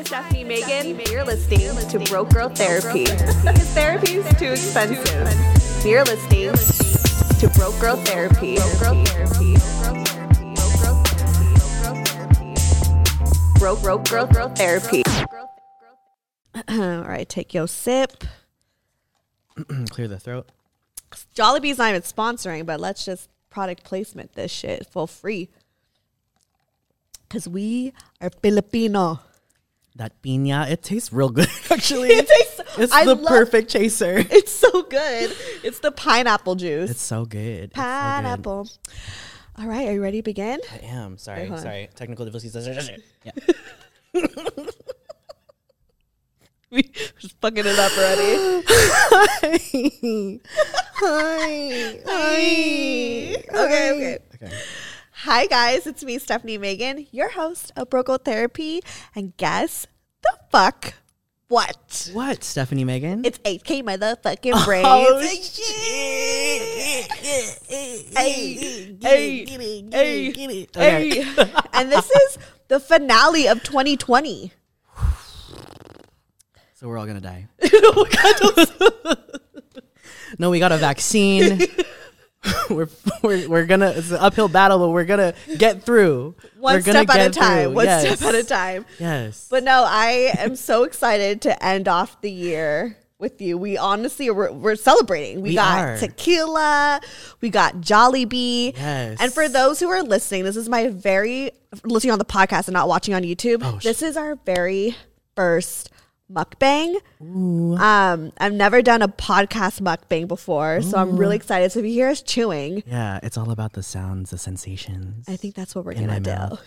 Hi, this is Stephanie Megan. You're listening to Broke Girl Therapy. Because therapy is too expensive. You're listening to Broke Girl Therapy. Broke Girl Therapy. Broke Girl Girl Therapy. All right, take your sip. Clear the throat. Jollibee's not even sponsoring, but let's just product placement this shit for free. Because we are Filipino. That piña, it tastes real good. Actually, It tastes- it's I the love- perfect chaser. It's so good. It's the pineapple juice. It's so good. It's so good. pineapple. All right, are you ready to begin? I am sorry. hold on. sorry. Technical difficulties. Yeah. We just fucking it up already. Hi. Hi. Okay, okay. Okay. Hi guys, it's me, Stephanie Megan, your host of Broke Girl Therapy, and guess the fuck what? What, Stephanie Megan? It's 8K motherfucking brains. Oh, Hey, hey, hey, Okay. hey. and this is the finale of 2020. So we're all gonna die. no, we got a vaccine. we're, we're we're gonna it's an uphill battle, but we're gonna get through. One step at a time. through. One Yes. step at a time. Yes. But no, I am so excited to end off the year with you. We honestly we're, we're celebrating. We, We got are. tequila, we got Jollibee. Yes. And for those who are listening, this is my very listening on the podcast and not watching on YouTube. Oh, sh- this is our very first mukbang. Um, I've never done a podcast mukbang before, so I'm really excited. So if you hear us chewing, yeah, it's all about the sounds, the sensations. I think that's what we're gonna do.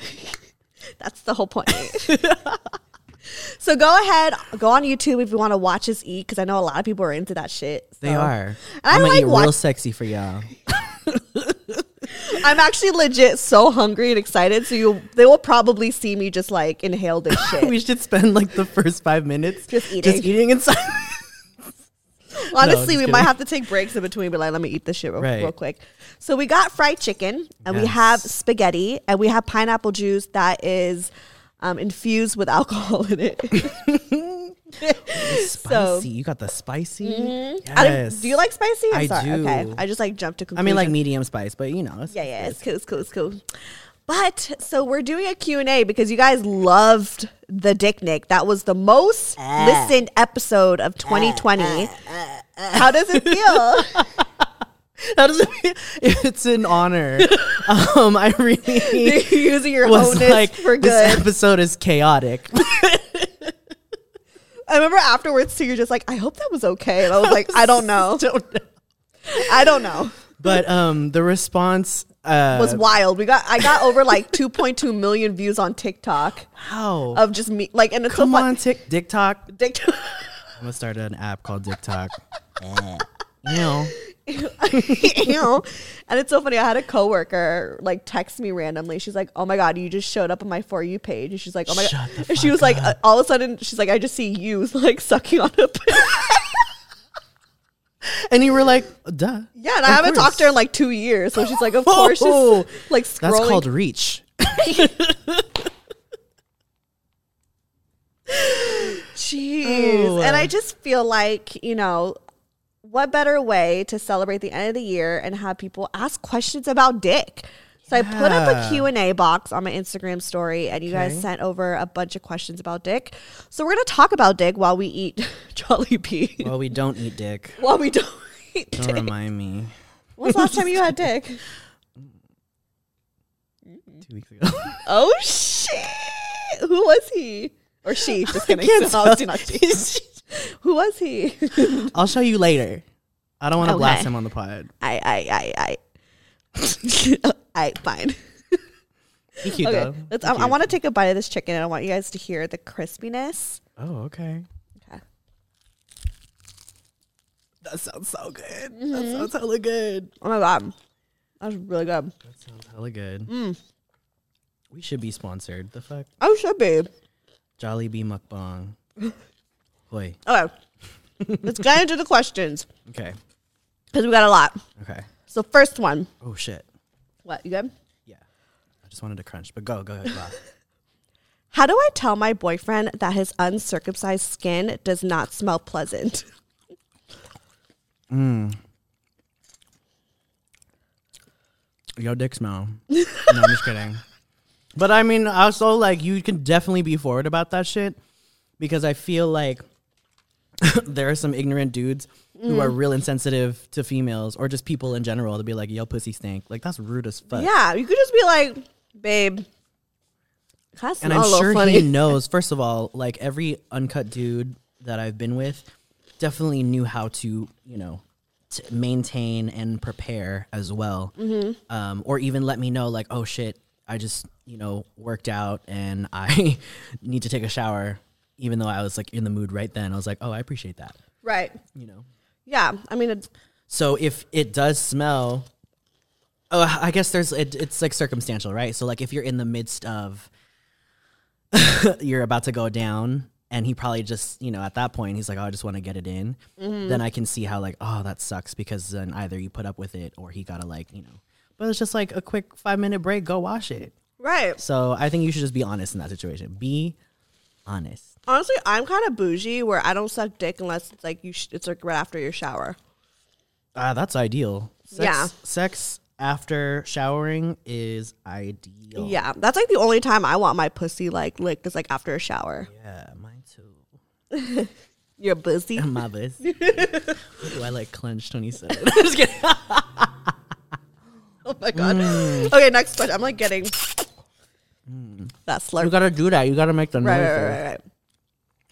that's the whole point. so go ahead, go on YouTube if you want to watch us eat, because I know a lot of people are into that shit. they are. I I'm gonna like eat watch- real sexy for y'all. I'm actually legit so hungry and excited. So you, they will probably see me just like inhale this shit. we should spend like the first five minutes Just eating. just eating inside. Honestly, just we might have to take breaks in between, but like, let me eat this shit real, Right. real quick. So we got fried chicken, and we have spaghetti, and we have pineapple juice that is um, infused with alcohol in it. spicy. So- Mm-hmm. you got the spicy. Mm-hmm. I don't- Yes. do you like spicy? I'm I sorry. do. Okay, I just like jumped to conclusion. I mean, like medium spice, but you know. It's, Yeah, yeah, it's cool, it's cool, it's cool. But so we're doing a Q&A because you guys loved the Dick Nick. That was the most eh. listened episode of eh, 2020. Eh, How does it feel? That doesn't. It's an honor. um, I really Using your was honest like for this episode is chaotic. I remember afterwards too, you're just like, I hope that was okay. And I was like, I don't know. Don't know. I don't know. But um, the response uh, was wild. We got I got over like 2.2 million views on TikTok how. of just me like and it's Come so fun. on, Tick TikTok. TikTok. I'm gonna start an app called TikTok. you know, you know? And it's so funny. I had a coworker like text me randomly. She's like, "Oh my god, you just showed up on my for you page." And she's like, "Oh my Shut god!" And she was like, uh, all of a sudden, she's like, "I just see you like sucking on a." Pill. And you were like, duh. yeah, and I haven't course. talked to her in like two years, so she's like, "Of course." Just like scrolling. That's called reach. Jeez. Oh, and I just feel like, you know, what better way to celebrate the end of the year and have people ask questions about dick? So I put up a Q&A box on my Instagram story and you guys sent over a bunch of questions about dick. So we're going to talk about dick while we eat jolly Jollibee. While we don't eat dick. while we don't eat Don't dick. remind me. When's the last time you had dick? Two weeks ago. Oh shit. Who was he? Or she? Just kidding. can't No, tell. it's not she. Who was he? I'll show you later. I don't want to blast him on the pod. I I I I I fine. He cute Okay, though. let's. I, I want to take a bite of this chicken, and I want you guys to hear the crispiness. Oh, okay. Okay. That sounds so good. Mm-hmm. That sounds hella good. Oh my god, that's really good. That sounds hella good. Mm. We should be sponsored. The fuck? Oh, should be. Jollibee Mukbang. Hoy. Okay, let's get into the questions Okay. because we got a lot. Okay. So first one, Oh shit. what you good? Yeah. I just wanted to crunch, but go, go ahead. Wow. How do I tell my boyfriend that his uncircumcised skin does not smell pleasant? Mm. Yo, dick smell. no, I'm just kidding. But I mean, also like you can definitely be forward about that shit because I feel like there are some ignorant dudes who are real insensitive to females or just people in general to be like, "Yo, pussy stink." Like that's rude as fuck. yeah, you could just be like, babe. Of and I'm sure he knows. First of all, like every uncut dude that I've been with, definitely knew how to, you know, to maintain and prepare as well, um, or even let me know, like, oh shit, I just, you know, worked out and I need to take a shower, even though I was like in the mood right then. I was like, oh, I appreciate that, right. you know. Yeah, I mean, it, So if it does smell, oh, I guess there's it, it's like circumstantial, right? So like if you're in the midst of you're about to go down, and he probably just you know at that point he's like, oh, I just want to get it in. Mm-hmm. Then I can see how like oh that sucks because then either you put up with it or he gotta like you know. But it's just like a quick five minute break. Go wash it. right. So I think you should just be honest in that situation. Be honest. Honestly, I'm kind of bougie where I don't suck dick unless it's like you. Sh- it's like right after your shower. Ah, that's ideal. Sex, Yeah. Sex after showering is ideal. Yeah, that's like the only time I want my pussy like licked is like after a shower. Yeah, mine too. You're busy. My best. Do I like clench 27? Just kidding. Oh my god. Okay, next question. I'm like getting that slurp. You gotta do that. You gotta make the Right, noise. right, right, right, right.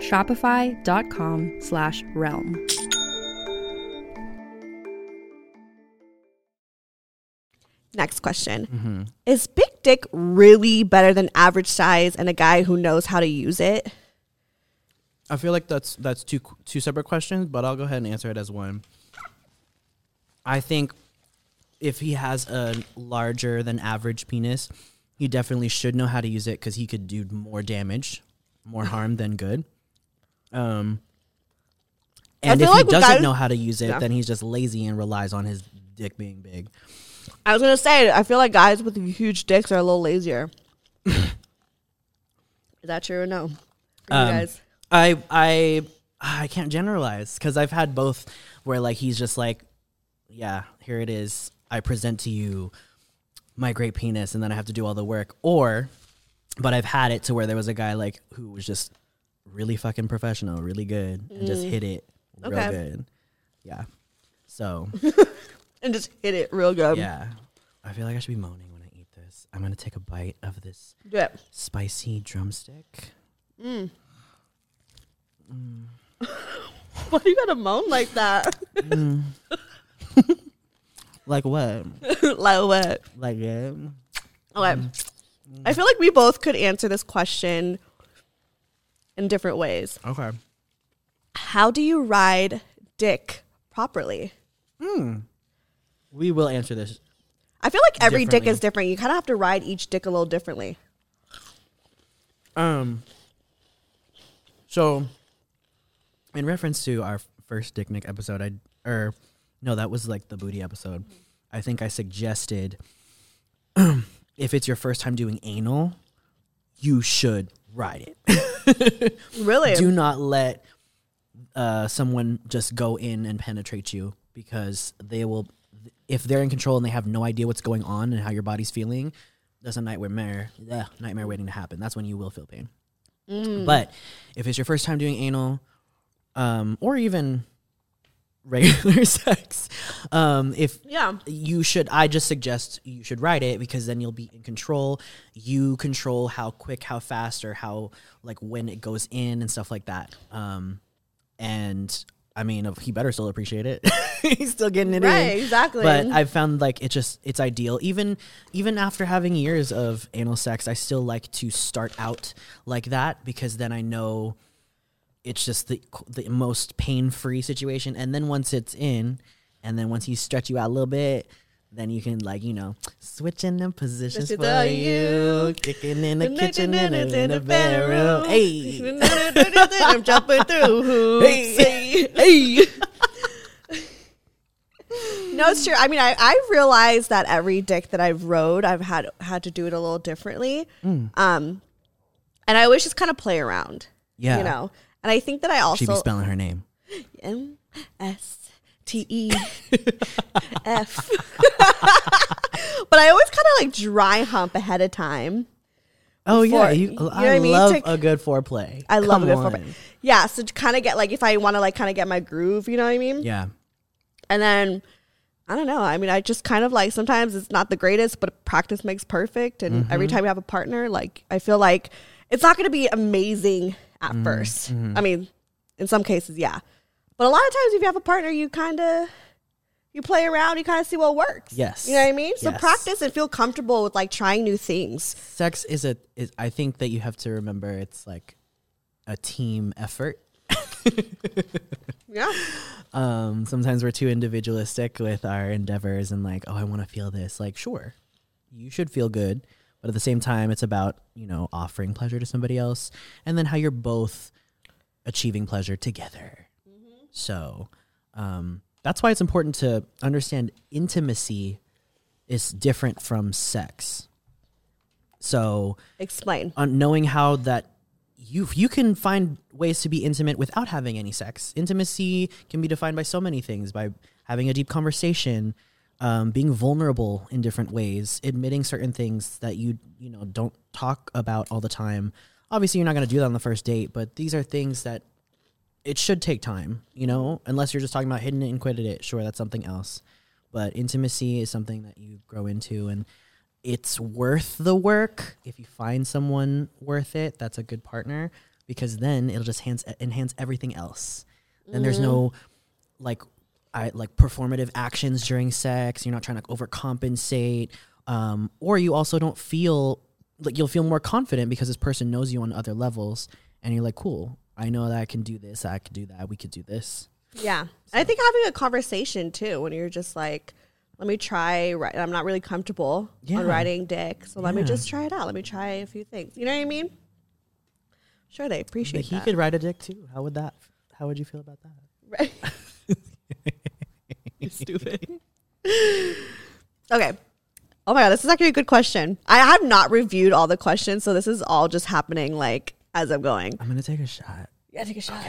Shopify.com slash realm. Next question. Mm-hmm. Is big dick really better than average size and a guy who knows how to use it? I feel like that's that's two two separate questions, but I'll go ahead and answer it as one. I think if he has a larger than average penis, he definitely should know how to use it because he could do more damage, more harm than good. Um, and if he like doesn't know how to use it, Yeah. then he's just lazy and relies on his dick being big. I was gonna say, I feel like guys with huge dicks are a little lazier. Is that true or no? For Um, guys. I I I can't generalize because I've had both where like he's just like, yeah, here it is. I present to you my great penis, and then I have to do all the work. Or, but I've had it to where there was a guy like who was just really fucking professional, really good, and just mm. hit it real Okay. good. Yeah. So and just hit it real good. yeah, I feel like I should be moaning when I eat this. I'm gonna take a bite of this Do it. spicy drumstick. Mm. Mm. Why you gotta moan like that? Like what? like what? Like yeah. Okay. I feel like we both could answer this question in different ways. Okay. How do you ride dick properly? Hmm. We will answer this. I feel like every dick is different. You kind of have to ride each dick a little differently. Um. So, in reference to our first Dick Nick episode, I or no, that was like the booty episode. I think I suggested if it's your first time doing anal, you should ride it. Really? Do not let uh, someone just go in and penetrate you because they will. If they're in control and they have no idea what's going on and how your body's feeling, that's a nightmare. Yeah, nightmare waiting to happen. That's when you will feel pain. But if it's your first time doing anal, um, or even regular sex, um, if yeah. you should i just suggest you should write it because then you'll be in control. You control how quick how fast or how like when it goes in and stuff like that. Um and i mean if- he better still appreciate it. He's still getting it Right, in exactly. but i've found like it just it's ideal. Even even after having years of anal sex i still like to start out like that because then i know it's just the the most pain free situation. And then once it's in, and then once he stretch you out a little bit, then you can like you know switch in them positions for up, you, kicking in the kitchen and in the bedroom. Hey, I'm jumping through hoops. hey, hey. No, it's true. I mean, I I realized that every dick that I've rode, I've had had to do it a little differently. Um, and I always just kind of play around. Yeah. you know. And I think that I also She'd be spelling her name. M S T E F. But I always kind of like dry hump ahead of time. Oh yeah, you, you know I, I mean? love To- a good foreplay. I love Come a good on. foreplay. Yeah, so to kind of get like if I want to like kind of get my groove, you know what I mean? Yeah, And then I don't know. I mean, I just kind of like sometimes it's not the greatest, but practice makes perfect. And Mm-hmm. every time you have a partner, like I feel like it's not going to be amazing at Mm-hmm. 1st I mean, in some cases, yeah. But a lot of times, if you have a partner, you kind of you play around, you kind of see what works. Yes. you know what I mean. So Yes. practice and feel comfortable with like trying new things. sex is a. Is, I think that you have to remember it's like a team effort. Yeah, um sometimes we're too individualistic with our endeavors and like oh i want to feel this like sure you should feel good but at the same time it's about you know offering pleasure to somebody else and then how you're both achieving pleasure together so um that's why it's important to understand intimacy is different from sex so explain. on knowing how that you you can find ways to be intimate without having any sex. Intimacy can be defined by so many things by having a deep conversation, um, being vulnerable in different ways, admitting certain things that you you know don't talk about all the time. Obviously, you're not going to do that on the first date, but these are things that it should take time. You know, unless you're just talking about hidden it and quitted it. Sure, that's something else. But intimacy is something that you grow into and it's worth the work if you find someone worth it that's a good partner because then it'll just enhance, enhance everything else then there's no like I, like performative actions during sex you're not trying to overcompensate um, or you also don't feel like you'll feel more confident because this person knows you on other levels and you're like cool i know that i can do this i can do that we could do this Yeah. I think having a conversation too when you're just like, let me try, I'm not really comfortable Yeah. on riding dick. So let me just try it out. Let me try a few things. You know what I mean? Sure, they appreciate he that. could ride a dick too how would that how would you feel about that Right. Stupid. okay. Oh my god, this is actually a good question. I have not reviewed all the questions, so this is all just happening like as I'm going. i'm gonna take a shot Yeah, take a shot.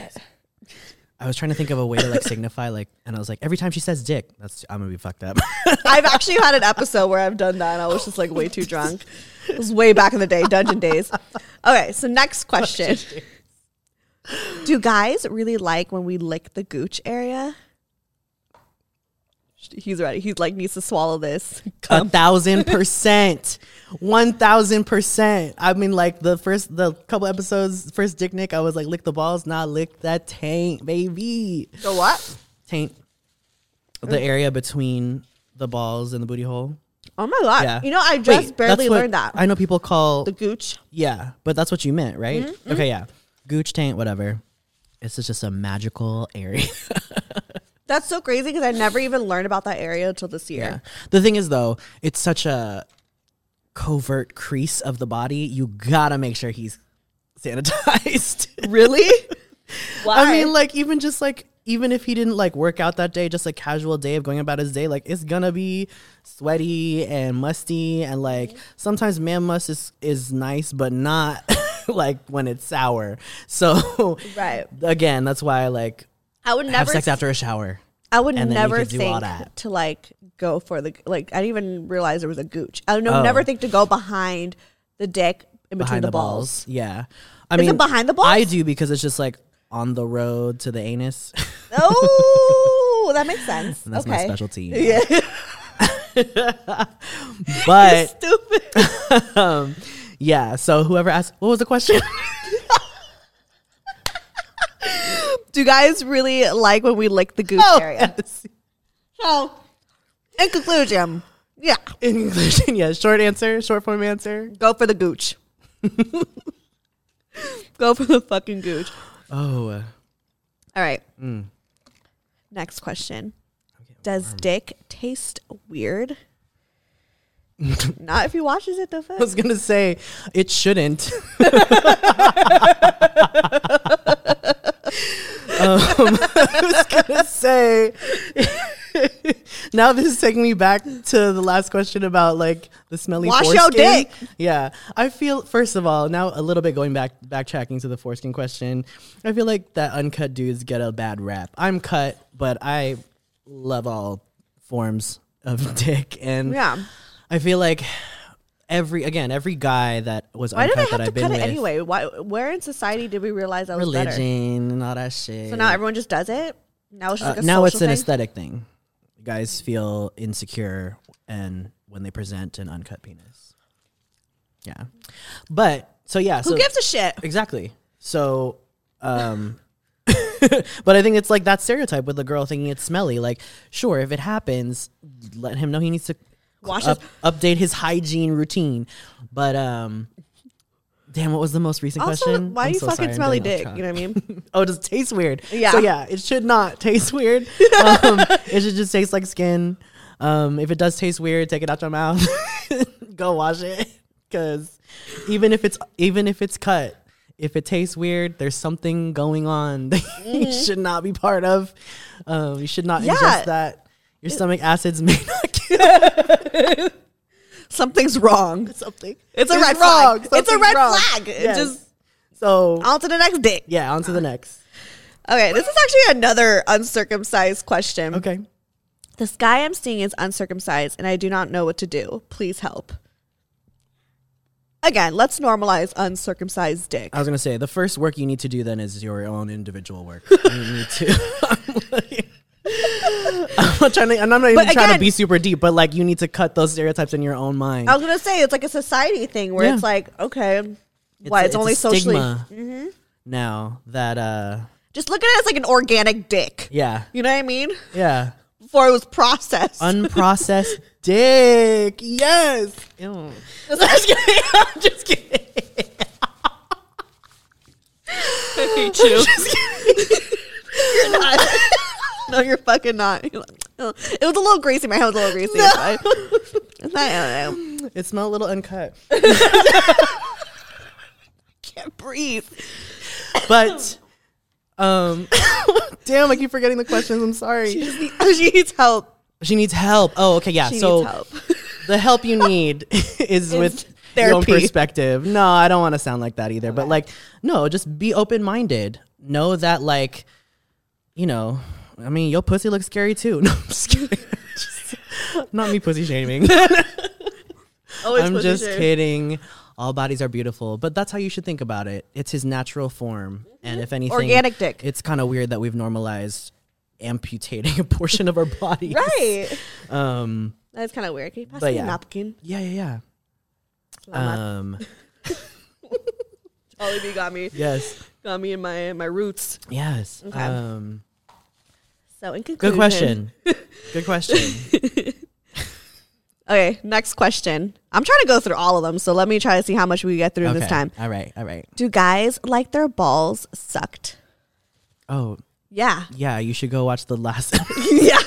I was trying to think of a way to like signify like, and I was like, every time she says dick, that's I'm gonna be fucked up. I've actually had an episode where I've done that and I was just like way too drunk. It was way back in the day, dungeon days. Okay, so next question. Do guys really like when we lick the gooch area? He's ready. He's like needs to swallow this. A thousand percent. One thousand percent. I mean, like the first, the couple episodes, first Dick Nick, I was like, lick the balls, not lick that taint, baby. The what? Taint. The area between the balls and the booty hole. Oh my god! Yeah. You know, I just Wait, barely learned that. I know people call, the gooch. yeah, but that's what you meant, right? Mm-hmm, Okay, yeah. Gooch taint, whatever. This is just a magical area. That's so crazy because I never even learned about that area until this year. Yeah. year. The thing is, though, it's such a covert crease of the body. You gotta make sure he's sanitized. Really? Why? I mean, like, even just like, even if he didn't like work out that day, just a casual day of going about his day, like, it's gonna be sweaty and musty. And like, sometimes man must is, is nice, but not like when it's sour. So, Right. again, that's why I like I would never have sex after a shower. I would and then you never could do all think that. to like go for the like. I didn't even realize there was a gooch. I would Oh. never think to go behind the dick in between behind the, balls. Yeah. I Is it mean, behind the balls? I do because it's just like on the road to the anus. Oh, that makes sense. And that's okay. my specialty. Yeah. But Stupid. um, yeah, so whoever asked, what was the question? Do you guys really like when we lick the gooch Oh, area? yes. So, in conclusion, yeah, In conclusion, yeah, short answer, short form answer. go for the gooch. go for the fucking gooch. Oh, uh, All right. mm. Next question. Does dick taste weird? Not if he washes it though. I was gonna say it shouldn't. Um, I was gonna say. now this is taking me back to the last question about like the smelly Wash foreskin. your dick. Yeah, I feel first of all now a little bit going back backtracking to the foreskin question. I feel like that uncut dudes get a bad rap. I'm cut, but I love all forms of dick, and Yeah. I feel like every again every guy that was Why did uncut I have that to I've been cut it with, anyway? Why? Where in society did we realize that was better? religion and all that shit. So now everyone just does it. Now it's just Uh, like a now it's an thing? aesthetic thing. Guys feel insecure and when they present an uncut penis. Yeah, but so yeah, Who so gives a shit? exactly. So, um, but I think it's like that stereotype with the girl thinking it's smelly. Like, sure, if it happens, let him know he needs to Wash up- update his hygiene routine. But um, damn, what was the most recent Also, question? why I'm you so fucking sorry, smelly dick? You know what I mean? Oh, it just tastes weird? Yeah. So yeah, it should not taste weird. Um, it should just taste like skin. Um, if it does taste weird, take it out your mouth. Go wash it. Cause even if it's even if it's cut, if it tastes weird, there's something going on that you should not be part of. Um, you should not Yeah. ingest that. Your stomach acids may not Something's wrong. something. It's a red wrong. flag. It's a red wrong. flag. It Yes. just So on to the next dick. yeah, on to the next. Okay, this is actually another uncircumcised question. Okay. This guy I'm seeing is uncircumcised and I do not know what to do. Please help. Again, let's normalize uncircumcised dick. I was gonna say the first work you need to do then is your own individual work. You need to. I'm not trying to. and I'm not even But trying to be super deep, but like you need to cut those stereotypes in your own mind. I was gonna say it's like a society thing where Yeah. it's like, okay, why a- it's, only socially stigma now that uh just look at it as like an organic dick. yeah You know what I mean? yeah Before it was processed. unprocessed dick yes. Ew. I'm just kidding. I'm just kidding. you're not. no, you're fucking not. It was a little greasy. My hand was a little greasy. It's fine. It's not, I don't know. It smelled a little uncut. Can't breathe. But um damn, I keep forgetting the questions. I'm sorry. She, just need- she needs help. She needs help. Oh, okay, yeah. She so needs help. the help you need is with your own therapy. perspective. No, I don't want to sound like that either. But like, no, just be open minded. Know that like, you know, I mean, your pussy looks scary too. No, I'm just kidding. Just- not me pussy shaming. Always I'm just shame. kidding. All bodies are beautiful, but that's how you should think about it. It's his natural form, and if anything, Organic dick. It's kind of weird that we've normalized amputating a portion of our body. Right. Um. That's kind of weird. Can you pass me yeah. a napkin? Yeah. Yeah. Yeah. Um. Ollie B got me, yes. got me in my my roots. Yes. Okay. Um. So in conclusion, Good question. Good question. Okay, next question. I'm trying to go through all of them, so let me try to see how much we get through okay. this time. All right. All right. Do guys like their balls sucked? Oh, Yeah, yeah. You should go watch the last. yeah,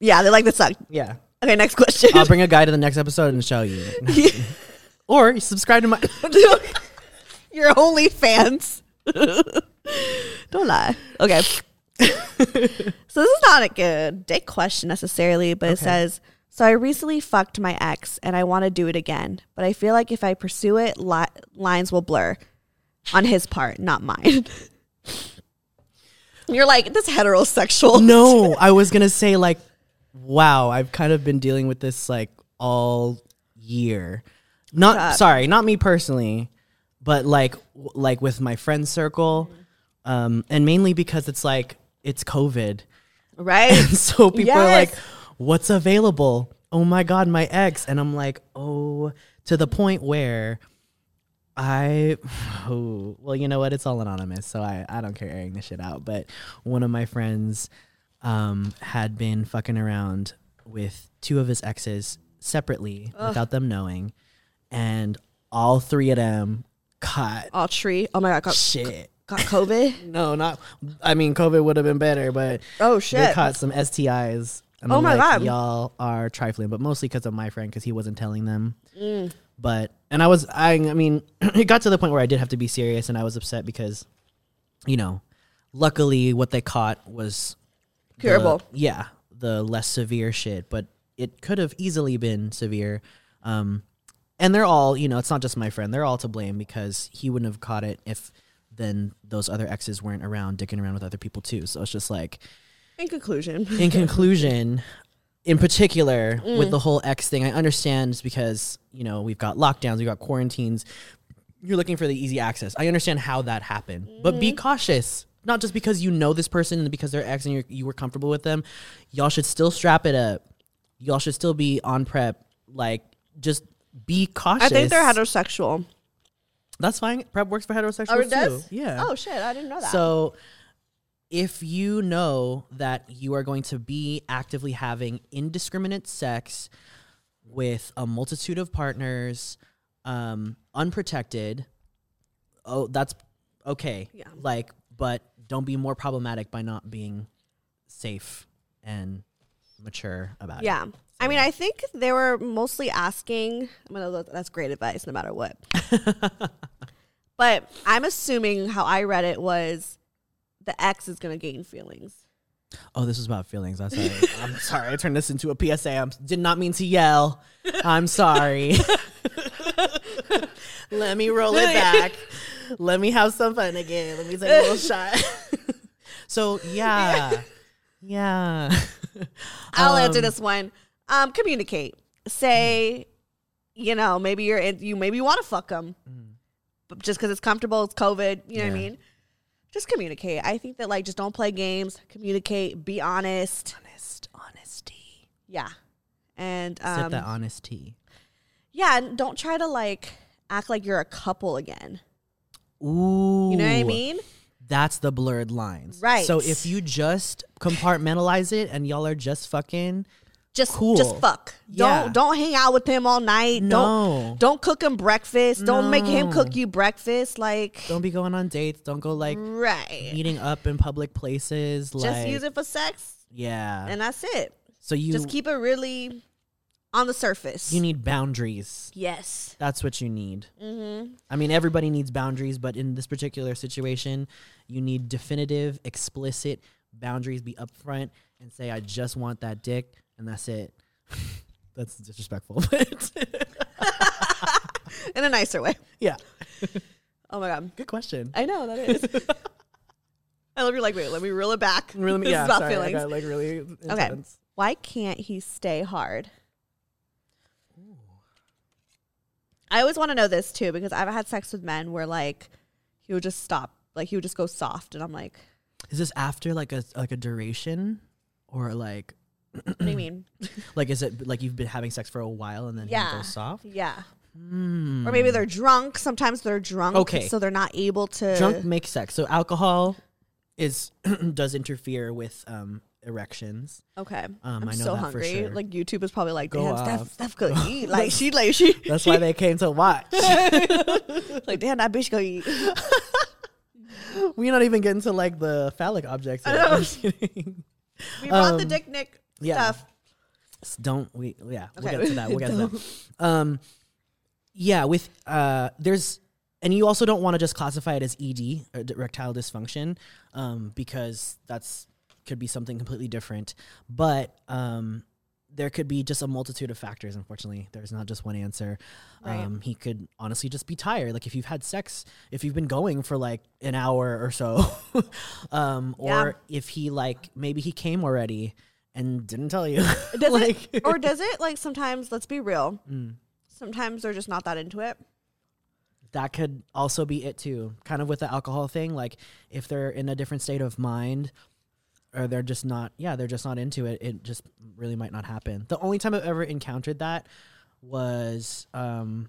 yeah. They like the sucked. yeah. Okay, next question. I'll bring a guy to the next episode and show you. or you subscribe to my. Your OnlyFans. Don't lie. Okay. so this is not a good dick question necessarily, but it says, so I recently fucked my ex and I want to do it again, but I feel like if I pursue it, li- lines will blur on his part, not mine. You're like, this heterosexual. no, I was gonna say like, wow, I've kind of been dealing with this like all year. Not sorry, not me personally, but like w- like with my friend circle, um, and mainly because it's like it's COVID, Right? and so people are like, "What's available?" Oh my god, my ex, and I'm like, oh, to the point where. I, oh, well, you know what? It's all anonymous, so I, I don't care airing this shit out. But one of my friends um, had been fucking around with two of his exes separately without them knowing, and all three of them caught All tree. Oh my God. Got, shit. Got COVID? No, not. I mean, COVID would have been better, but Oh, they shit. caught some STIs. And Oh I'm my like, God. y'all are trifling, but mostly because of my friend because he wasn't telling them. Mm. But and I was, I, I mean, it got to the point where I did have to be serious, and I was upset because, you know, luckily what they caught was the- Curable. yeah, the less severe shit, but it could have easily been severe. Um, and they're all, you know, it's not just my friend; they're all to blame because he wouldn't have caught it if then those other exes weren't around, dicking around with other people too. So it's just like In conclusion. in conclusion, in particular Mm. with the whole X thing, I understand because you know we've got lockdowns, we've got quarantines. You're looking for the easy access. I understand how that happened, but be Mm-hmm. cautious. Not just because you know this person and because they're X and you're, you were comfortable with them. Y'all should still strap it up. Y'all should still be on PrEP. Like, just be cautious. I think they're heterosexual. That's fine. PrEP works for heterosexuals Oh, it too. does? Yeah. Oh, shit. I didn't know that. So if you know that you are going to be actively having indiscriminate sex with a multitude of partners, um, unprotected, oh, that's okay. Yeah. Like, but don't be more problematic by not being safe and mature about it. Yeah. I mean, I think they were mostly asking. I mean, that's great advice, no matter what. but I'm assuming how I read it was the ex is going to gain feelings. Oh, this was about feelings. I'm sorry. I'm sorry. I turned this into a PSA. I did not mean to yell. I'm sorry. Let me roll it back. Let me have some fun again. Let me take a little shot. so yeah, yeah. I'll answer Um, this one. Um, communicate. Say, you know, maybe you're in, you maybe want to fuck them, but just because it's comfortable, it's COVID. You know what I Mm. Mean? Just communicate. I think that like just don't play games. Communicate. Be honest. Honest, honesty. Yeah. And um, that honest tea. yeah, and don't try to like act like you're a couple again. Ooh, You know what I mean? That's the blurred lines. Right. So if you just compartmentalize it and y'all are just fucking Just Cool. just fuck. Yeah. Don't don't hang out with him all night. No. Don't don't cook him breakfast. Don't make him cook you breakfast. Like don't be going on dates. Don't go like right. meeting up in public places. Just like, use it for sex, Yeah. and that's it. so you just keep it really on the surface. you need boundaries. yes. That's what you need. Mm-hmm. I mean, everybody needs boundaries, but in this particular situation, you need definitive, explicit boundaries. Be upfront and say, "I just want that dick," and that's it. that's disrespectful, but In a nicer way. yeah. Oh my god. Good question. I know that is. I love your like. Wait, let me reel it back. Really, this yeah. is about sorry, I feelings. got like really intense. Why can't he stay hard? I always want to know this too because I've had sex with men where like he would just stop, like he would just go soft, and I'm like, Is this after like a like a duration, or like What do you mean? like is it like you've been having sex for a while and then Yeah. he goes soft? Yeah. Or maybe they're drunk. Sometimes they're drunk. Okay. So they're not able to. Drunk makes sex. So alcohol is does interfere with um erections. Okay. Um, I'm I know so that for hungry. sure. Like YouTube is probably like, damn. Steph, Steph could eat. Like she, like she, That's why they came to watch. like damn, that bitch go eat. We're not even getting to like the phallic objects. Yet. Just kidding. We brought the Um, dick nick yeah. stuff. S- Don't we? Yeah, we'll Okay. get to that. We'll get to that. Um, yeah, with uh, there's, and you also don't want to just classify it as ED, or d- erectile dysfunction, um, because that's could be something completely different. But um, there could be just a multitude of factors. Unfortunately, there's not just one answer. Right. Um, he could honestly just be tired. Like if you've had sex, if you've been going for like an hour or so, um, or if he like maybe he came already and didn't tell you. Does like, it, or does it like sometimes? Let's be real. Mm. Sometimes they're just not that into it. that could also be it too. Kind of with the alcohol thing, like if they're in a different state of mind or they're just not yeah, they're just not into it, it just really might not happen. The only time I've ever encountered that was um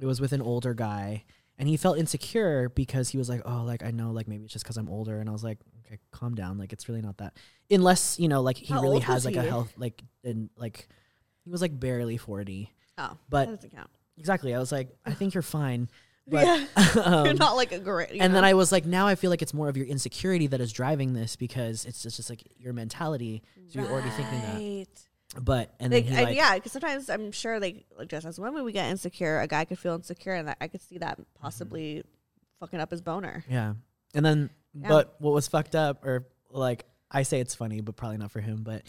it was with an older guy and he felt insecure because he was like, "Oh, like I know like maybe it's just cuz I'm older." And I was like, "Okay, calm down. Like it's really not that." Unless, you know, like he How really has like a health like and like he was like barely 40. Oh, But- that doesn't count. Exactly. I was like, "I think you're fine." But yeah, um, you're not like a great. and then I was like, now I feel like it's more of your insecurity that is driving this because it's just, just like your mentality. So you're already thinking that. But and then Like, he and like, yeah, because sometimes I'm sure, like, like just as women, we get insecure. A guy could feel insecure, and I could see that mm-hmm. possibly fucking up his boner. yeah. And then, Yeah. but what was fucked up, or like I say it's funny, but probably not for him. But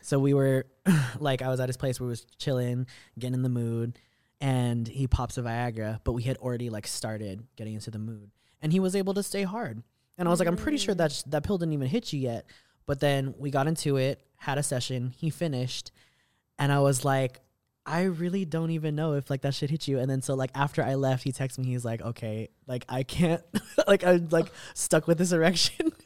so we were like, I was at his place where we was chilling, getting in the mood, and he pops a Viagra, but we had already like started getting into the mood, and he was able to stay hard. And I was like, I'm pretty sure mm. that sh- that pill didn't even hit you yet. But then we got into it, had a session, he finished, and I was like, I really don't even know if like that shit hit you. And then so like after I left, he texted me. He's like, okay, like I can't, like I'm like stuck with this erection.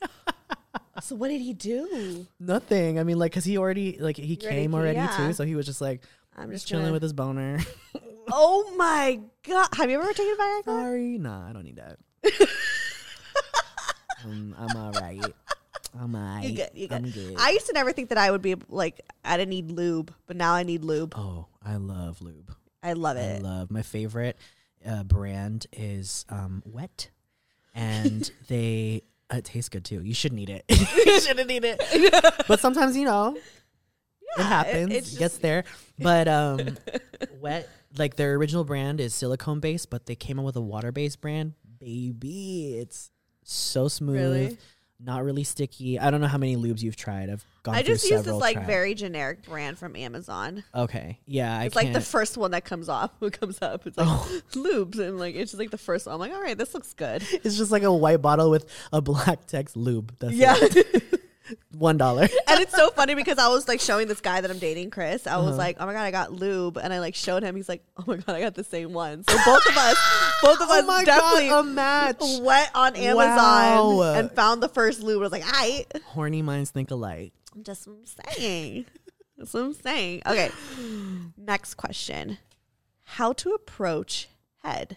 So what did he do? Nothing. I mean, like, cause he already like he came already yeah. too. So he was just like, I'm just just chilling gonna- with his boner. Oh my god! Have you ever taken Viagra? Sorry, nah, I don't need that. um, I'm all right. I'm all right. You good? You good? I'm good. I used to never think that I would be like I didn't need lube, but now I need lube. oh, I love lube. I love it. I love my favorite uh, brand is um, Wet, and they uh, it tastes good too. You shouldn't eat it. you shouldn't eat it. but sometimes you know it happens. it gets there. But um, Wet, like their original brand is silicone based, but they came out with a water based brand. Baby, it's so smooth. Really? Not really sticky. I don't know how many lubes you've tried. I've gone I just use this like trials. very generic brand from Amazon. Okay. Yeah, I It's like the first one that comes off. What comes up? It's like Oh. lubes, and like it's just like the first one. I'm like, all right, this looks good. It's just like a white bottle with a black text lube. That's Yeah. it. One dollar. and it's so funny because I was like showing this guy that I'm dating, Chris. I was Uh-huh. like, oh my god, I got lube, and I like showed him. He's like, oh my god, I got the same one. So both of us, both of us, oh my definitely god, a match. went on Amazon Wow. and found the first lube. I was like, I. Horny minds think alike. Just what I'm saying. That's what I'm saying. Okay. Next question: How to approach head?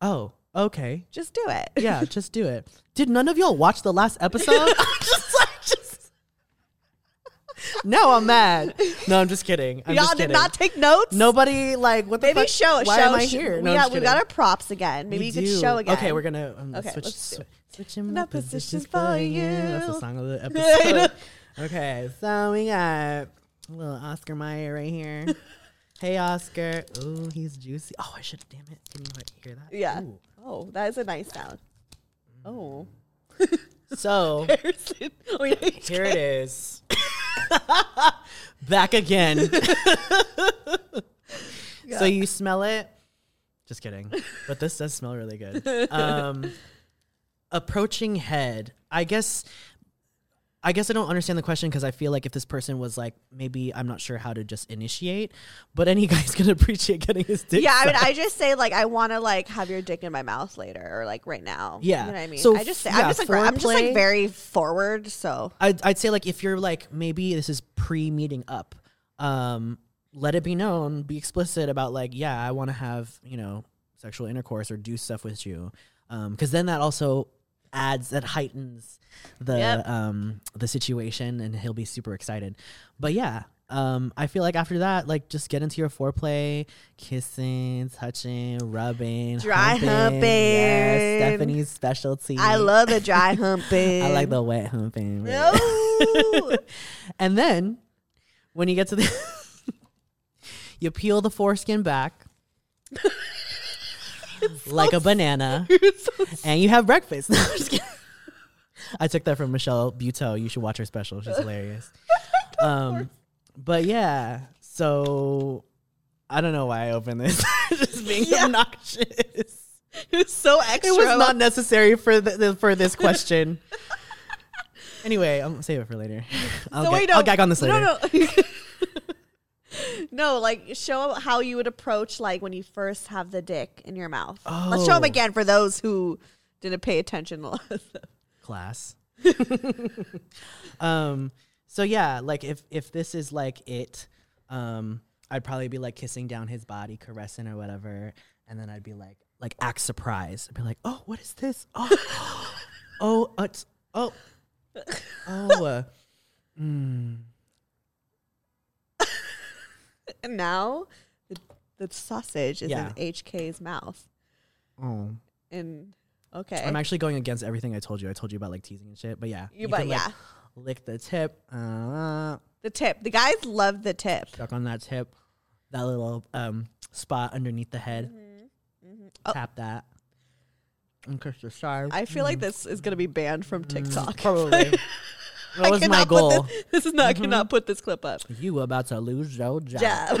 Oh, okay. Just do it. Yeah, just do it. Did none of y'all watch the last episode? Just like, just. now I'm mad. No, I'm just kidding. I'm Y'all just did not take notes. Nobody like what the Maybe fuck? show. Why show, am I here? We No, I'm got we got our props again. Maybe We you could show again. Okay, we're gonna um, Okay, switch, let's do sw- switching my positions positions for you. That's the song of the episode. okay, so we got little Oscar Mayer right here. hey, Oscar. Ooh, he's juicy. Oh, I should. Damn it! Can you like hear that? Yeah. Ooh. Oh, that is a nice sound. Oh. So Oh, yeah. here it is. Back again. So you smell it? Just kidding. But this does smell really good. Um, approaching head. I guess I guess I don't understand the question because I feel like if this person was like, maybe I'm not sure how to just initiate, but any guy's gonna appreciate getting his dick. Yeah, I mean. I just say like I want to like have your dick in my mouth later, or like right now. Yeah. you know what I mean. So, I just say yeah, I'm just like I'm just like very forward. So I'd, I'd say like if you're like maybe this is pre meeting up, um, let it be known, be explicit about like yeah, I want to have you know sexual intercourse or do stuff with you, um, because then that also adds that heightens the Yep. um the situation and he'll be super excited. But yeah. Um, I feel like after that, like just get into your foreplay, kissing, touching, rubbing, Dry humping. humping. Yes, Stephanie's specialty. I love the dry humping. I like the wet humping. No. And then when you get to the you peel the foreskin back like a banana and you have breakfast. No, I'm just kidding. I took that from Michelle Buteau. You should watch her special. She's hilarious. Um but yeah, so I don't know why I opened this. just being Yeah. obnoxious. it was so extra. It was not necessary for the, the- for this question. anyway, I'm gonna save it for later. I'll, So gag, wait, no, I'll gag on this later. No, no. No, like show how you would approach like when you first have the dick in your mouth. Let's show them Oh. again for those who didn't pay attention. class. um so yeah, like if if this is like it, um I'd probably be like kissing down his body, caressing or whatever, and then I'd be like like act surprised. I'd be like, "Oh, what is this? Oh. oh, uh, it's oh. Oh. Uh, mm. And now the, the sausage is Yeah. in HK's mouth. Oh. And okay, I'm actually going against everything I told you. I told you about like teasing and shit, but yeah. you, but can, like, yeah, lick the tip. Uh, the tip. The guys love the tip. Stuck on that tip, that little um spot underneath the head. Oh. Tap that. And kiss the side. I feel like this is gonna be banned from TikTok. Mm, Probably. That was my goal. Mm-hmm. This, this is not. I cannot put this clip up. You about to lose your job. Jab.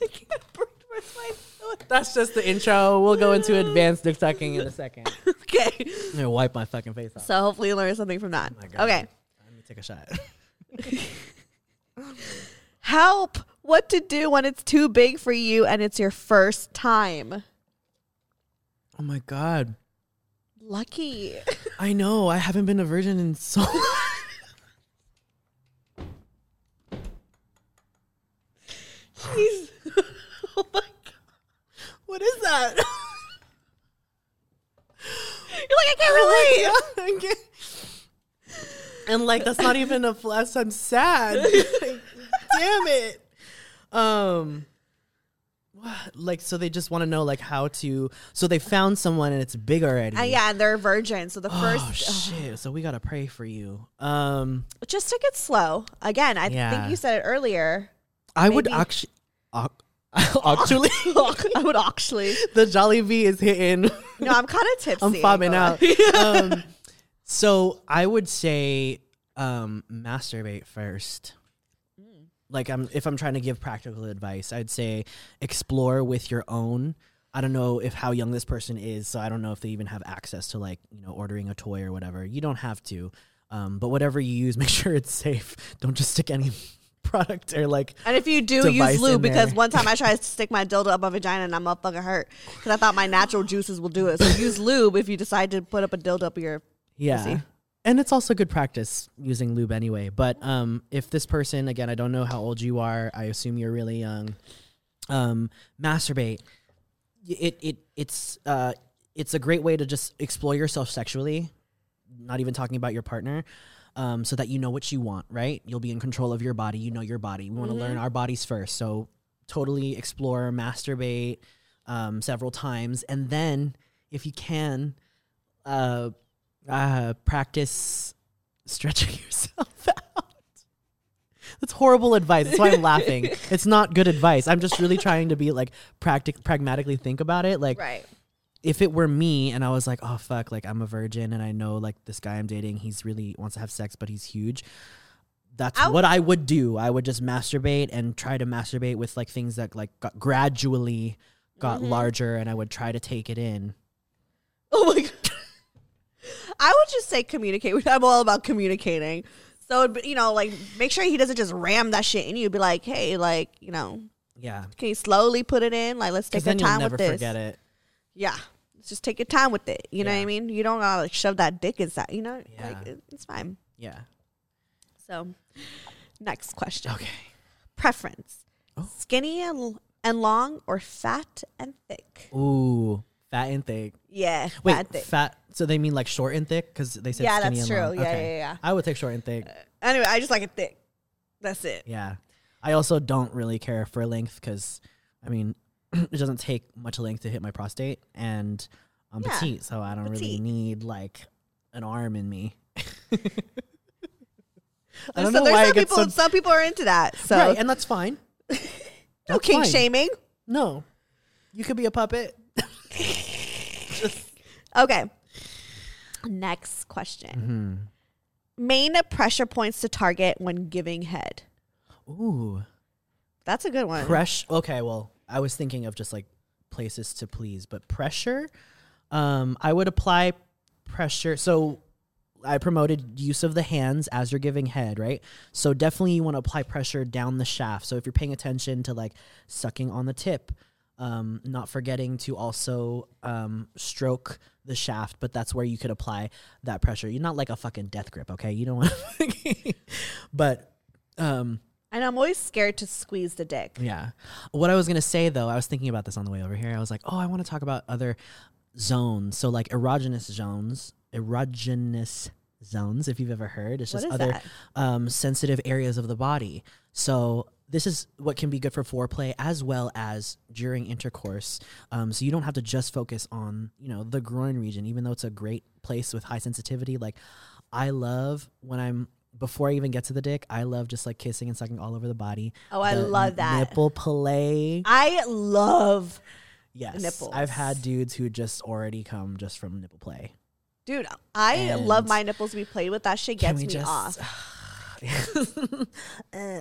I can't breathe. Where's my foot? That's just the intro. We'll go into advanced dick sucking in a second. Okay. I'm gonna wipe my fucking face off. So hopefully you learn something from that. Oh. Okay. Let me take a shot. Help! What to do when it's too big for you and it's your first time? Oh my god. Lucky. I know. I haven't been a virgin in so long. He's. oh my god. What is that? You're like, I can't relate. I can't- and like that's not even a plus. I'm sad. Like, damn it. Um? Like so they just want to know like how to. So they found someone and it's big already. Uh, yeah, and they're a virgin. So the Oh first. shit! So we gotta pray for you. Um, just take it slow. Again, I Yeah. think you said it earlier. I would Maybe- actually, actually, I would actually. the Jollibee is hitting. No, I'm kind of tipsy. I'm fobbing out. um, so I would say um, masturbate first. Like I'm, if I'm trying to give practical advice, I'd say explore with your own. I don't know if how young this person is, so I don't know if they even have access to like you know ordering a toy or whatever. You don't have to, um, but whatever you use, make sure it's safe. Don't just stick any product or like And if you do use lube, because one time I tried to stick my dildo up my vagina and I'm motherfucking hurt because I thought my natural juices will do it. So use lube if you decide to put up a dildo up your. Yeah. pussy. And it's also good practice using lube anyway. But um, if this person, again, I don't know how old you are. I assume you're really young. Um, masturbate. It it it's uh it's a great way to just explore yourself sexually. Not even talking about your partner. Um, so that you know what you want, right? You'll be in control of your body. You know your body. We want to learn our bodies first. So totally explore, masturbate um, several times, and then if you can, uh, uh, practice stretching yourself out. That's horrible advice. That's why I'm laughing. It's not good advice. I'm just really trying to be like practic pragmatically think about it. Like Right. if it were me and I was like, oh fuck, like I'm a virgin and I know like this guy I'm dating, he's really wants to have sex, but he's huge. That's I what I would do. I would just masturbate and try to masturbate with like things that like got gradually got Mm-hmm. larger and I would try to take it in. Oh my god. I would just say communicate. I'm all about communicating. So be- you know, like make sure he doesn't just ram that shit in you. Be like, hey, like you know, Yeah. can you slowly put it in? Like let's take Because our then you'll time with this. forget it. Yeah, let's just take your time with it. You know what I mean? You don't gotta like shove that dick inside. You know, Yeah. like it, it's fine. Yeah. So, next question. Okay. Preference: Oh. skinny and, and long, or fat and thick? Ooh, fat and thick. Yeah, Wait, fat thick. fat. So they mean like short and thick because they said Yeah, skinny that's and true. long. Yeah, Okay. yeah, yeah. I would take short and thick. Uh, anyway, I just like it thick. That's it. Yeah. I also don't really care for length because, I mean, it doesn't take much length to hit my prostate, and I'm Yeah, petite, so I don't really need like an arm in me. I There's don't some- know there's why some people. so some people are into that. So right, and that's fine. no That's king fine. shaming. No, you could be a puppet. Okay. Next question. Mm-hmm. Main pressure points to target when giving head. Ooh, That's a good one. pressure. Okay, well, I was thinking of just like places to please, but pressure. Um, I would apply pressure. So I promoted use of the hands as you're giving head, right? So definitely you want to apply pressure down the shaft. So if you're paying attention to like sucking on the tip, um, not forgetting to also um, stroke the shaft, but that's where you could apply that pressure. You're not like a fucking death grip, okay? You don't want, but um, and I'm always scared to squeeze the dick. yeah. What I was gonna say though, I was thinking about this on the way over here. I was like, oh, I want to talk about other zones. So like erogenous zones, erogenous zones. If you've ever heard, it's just other um, sensitive areas of the body. So this is what can be good for foreplay as well as during intercourse. Um, so you don't have to just focus on you know the groin region, even though it's a great place with high sensitivity. Like I love when I'm before I even get to the dick, I love just like kissing and sucking all over the body. Oh, I The love that. nipple play. I love, Yes, nipples. I've had dudes who just already come just from nipple play. dude. I love my nipples to be played with. That shit gets me just- off.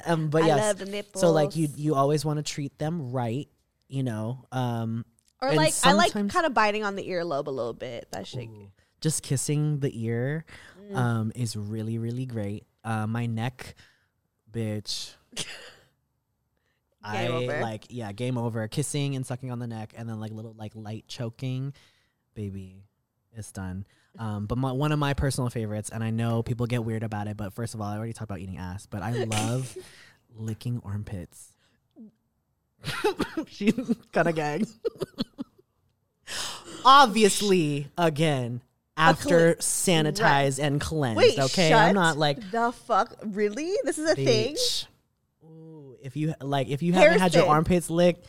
Um, but I yes, love nipples. so like you you always want to treat them right, you know. Um, or like I like kind of biting on the earlobe a little bit. That shit. just kissing the ear Mm. um, is really really great. Uh, my neck, bitch. I over. like yeah, game over. Kissing and sucking on the neck, and then like little like light choking, baby, it's done. Um, but my, one of my personal favorites, and I know people get weird about it, but first of all, I already talked about eating ass, but I love licking armpits. she kind of gagged. Obviously, again, after sanitized and cleansed. Wait, okay, I'm not like the fuck. Really? This is a thing. Ooh, if you like, if you haven't had your armpits licked,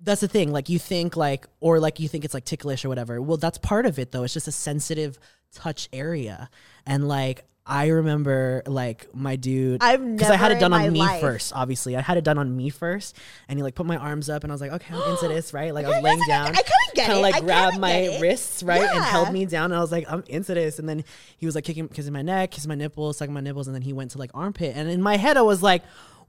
that's the thing. Like you think like, or like you think it's like ticklish or whatever. Well, that's part of it though. It's just a sensitive touch area, and like. I remember like my dude I've because I had it done on me life- first. Obviously, I had it done on me first, and he like put my arms up, and I was like, okay, I'm into this, right? Like I was laying down, I kinda get it. kinda it. like I grabbed my wrists, right, and held me down, and I was like, I'm into this. And then he was like kicking, kissing my neck, kissing my nipples, sucking my nipples, and then he went to like armpit, and in my head I was like,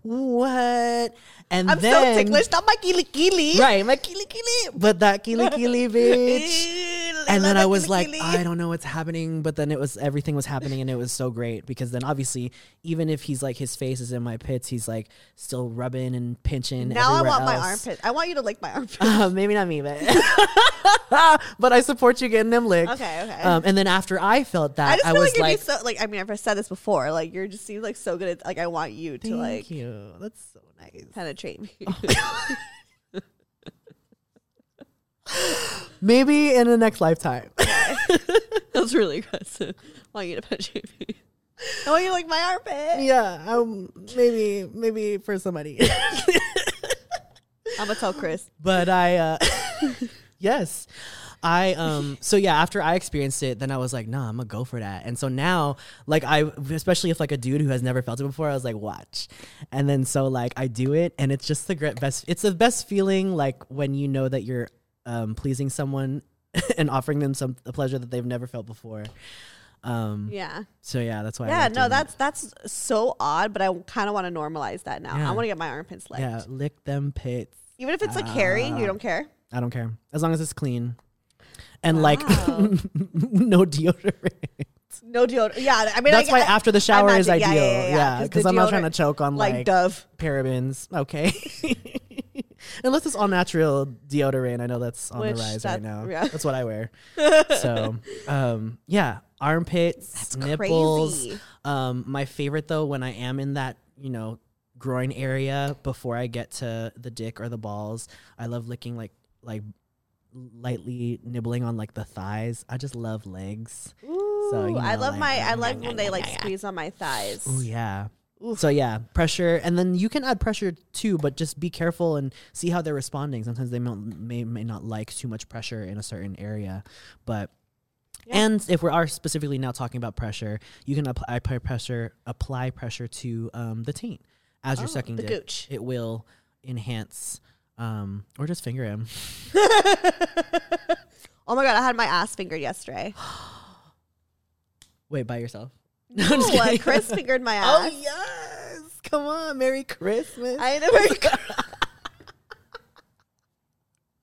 what? And I'm then, so ticklish. Stop my kili kili. right? My kili kili, but that kili kili bitch. And then I was like, I don't know what's happening, but then it was everything was happening, and it was so great because then obviously, even if he's like his face is in my pits, he's like still rubbing and pinching. Now I want my else. armpit. I want you to lick my armpit. Uh, maybe not me, but but I support you getting them licked. Okay, okay. Um, and then after I felt that, I just I, feel was like, like, you'd be so like. I mean, I've said this before. Like you're just seems like so good. At, like I want you to "Thank like you, that's so nice." penetrate me. Maybe in the next lifetime. That's really aggressive. I want you to penetrate me. I want you to lick my armpit. yeah, um, maybe maybe for somebody. I'm gonna tell Chris. but I uh yes. I um so yeah, after I experienced it, then I was like, nah, I'm gonna go for that. And so now, like I especially if like a dude who has never felt it before, I was like, watch. And then so like I do it and it's just the great best it's the best feeling like when you know that you're um pleasing someone and offering them some a pleasure that they've never felt before. Um Yeah. so yeah, that's why Yeah. No, doing it. that's that's so odd, but I kind of want to normalize that now. Yeah. I want to get my armpits licked. yeah, lick them pits. Even if it's like hairy, Ah. you don't care. I don't care. As long as it's clean. and like no deodorant. No deodorant. Yeah, I mean That's I, why I- after the shower is ideal. yeah, yeah, yeah, Yeah, because I'm not trying to choke on like like, Dove. parabens. Okay. Unless it's all natural deodorant. I know that's on Which the rise that- right now. yeah. That's what I wear. so, um, yeah, armpits, nipples. crazy. Um, my favorite though, when I am in that, you know, groin area before I get to the dick or the balls, I love licking like like lightly nibbling on like the thighs. I just love legs. Ooh, you I love like, my. I like when they like squeeze on my thighs. Oh yeah. So yeah, pressure, and then you can add pressure too, but just be careful and see how they're responding. Sometimes they may may, may not like too much pressure in a certain area, but and if we are specifically now talking about pressure, you can apply pressure apply pressure to um, the taint as you're Oh, sucking the dick. gooch. It will enhance, um, or just finger him. Oh my god, I had my ass fingered yesterday. Wait, by yourself? No, uh, Chris fingered my Oh yes! Come on, Merry Christmas. I never.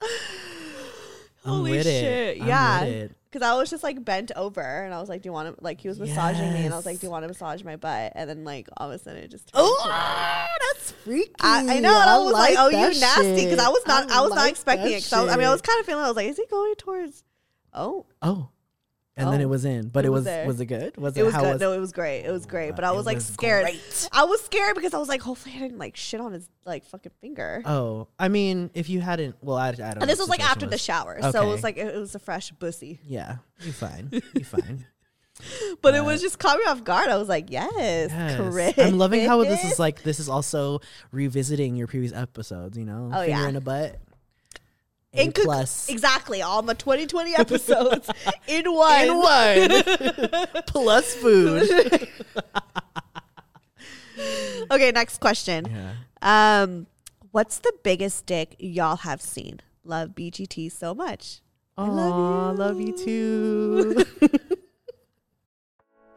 Holy shit! I'm yeah, because I was just like bent over, and I was like, "Do you want to?" Like he was massaging me, and I was like, "Do you want to massage my butt?" And then like all of a sudden, it just. Oh, that's freaky. I, I know, and I was like, "Oh, you nasty," because I was not, I, was not expecting it. I, was- I mean, I was kind of feeling, I was like, "Is he going towards?" Oh, Oh, and then Oh. it was in, but It was was was it good? Was it, it was how good. was no, it was great. It was great, but I was like was scared. great. I was scared because I was like, hopefully, I didn't like shit on his like fucking finger. Oh, I mean, if you hadn't, well, I, I don't. know and this was like after the shower, so it was like it, it was a fresh bussy. Yeah, you fine. You fine. But it was just caught me off guard. I was like, yes, Yes. Chris. I'm loving how this is like. This is also revisiting your previous episodes. You know, Oh, finger yeah. in a butt. A In plus. exactly all my 2020 episodes in one. In one plus food. Okay, next question. Yeah. Um, what's the biggest dick y'all have seen? Love BGT so much. Aw, love you too.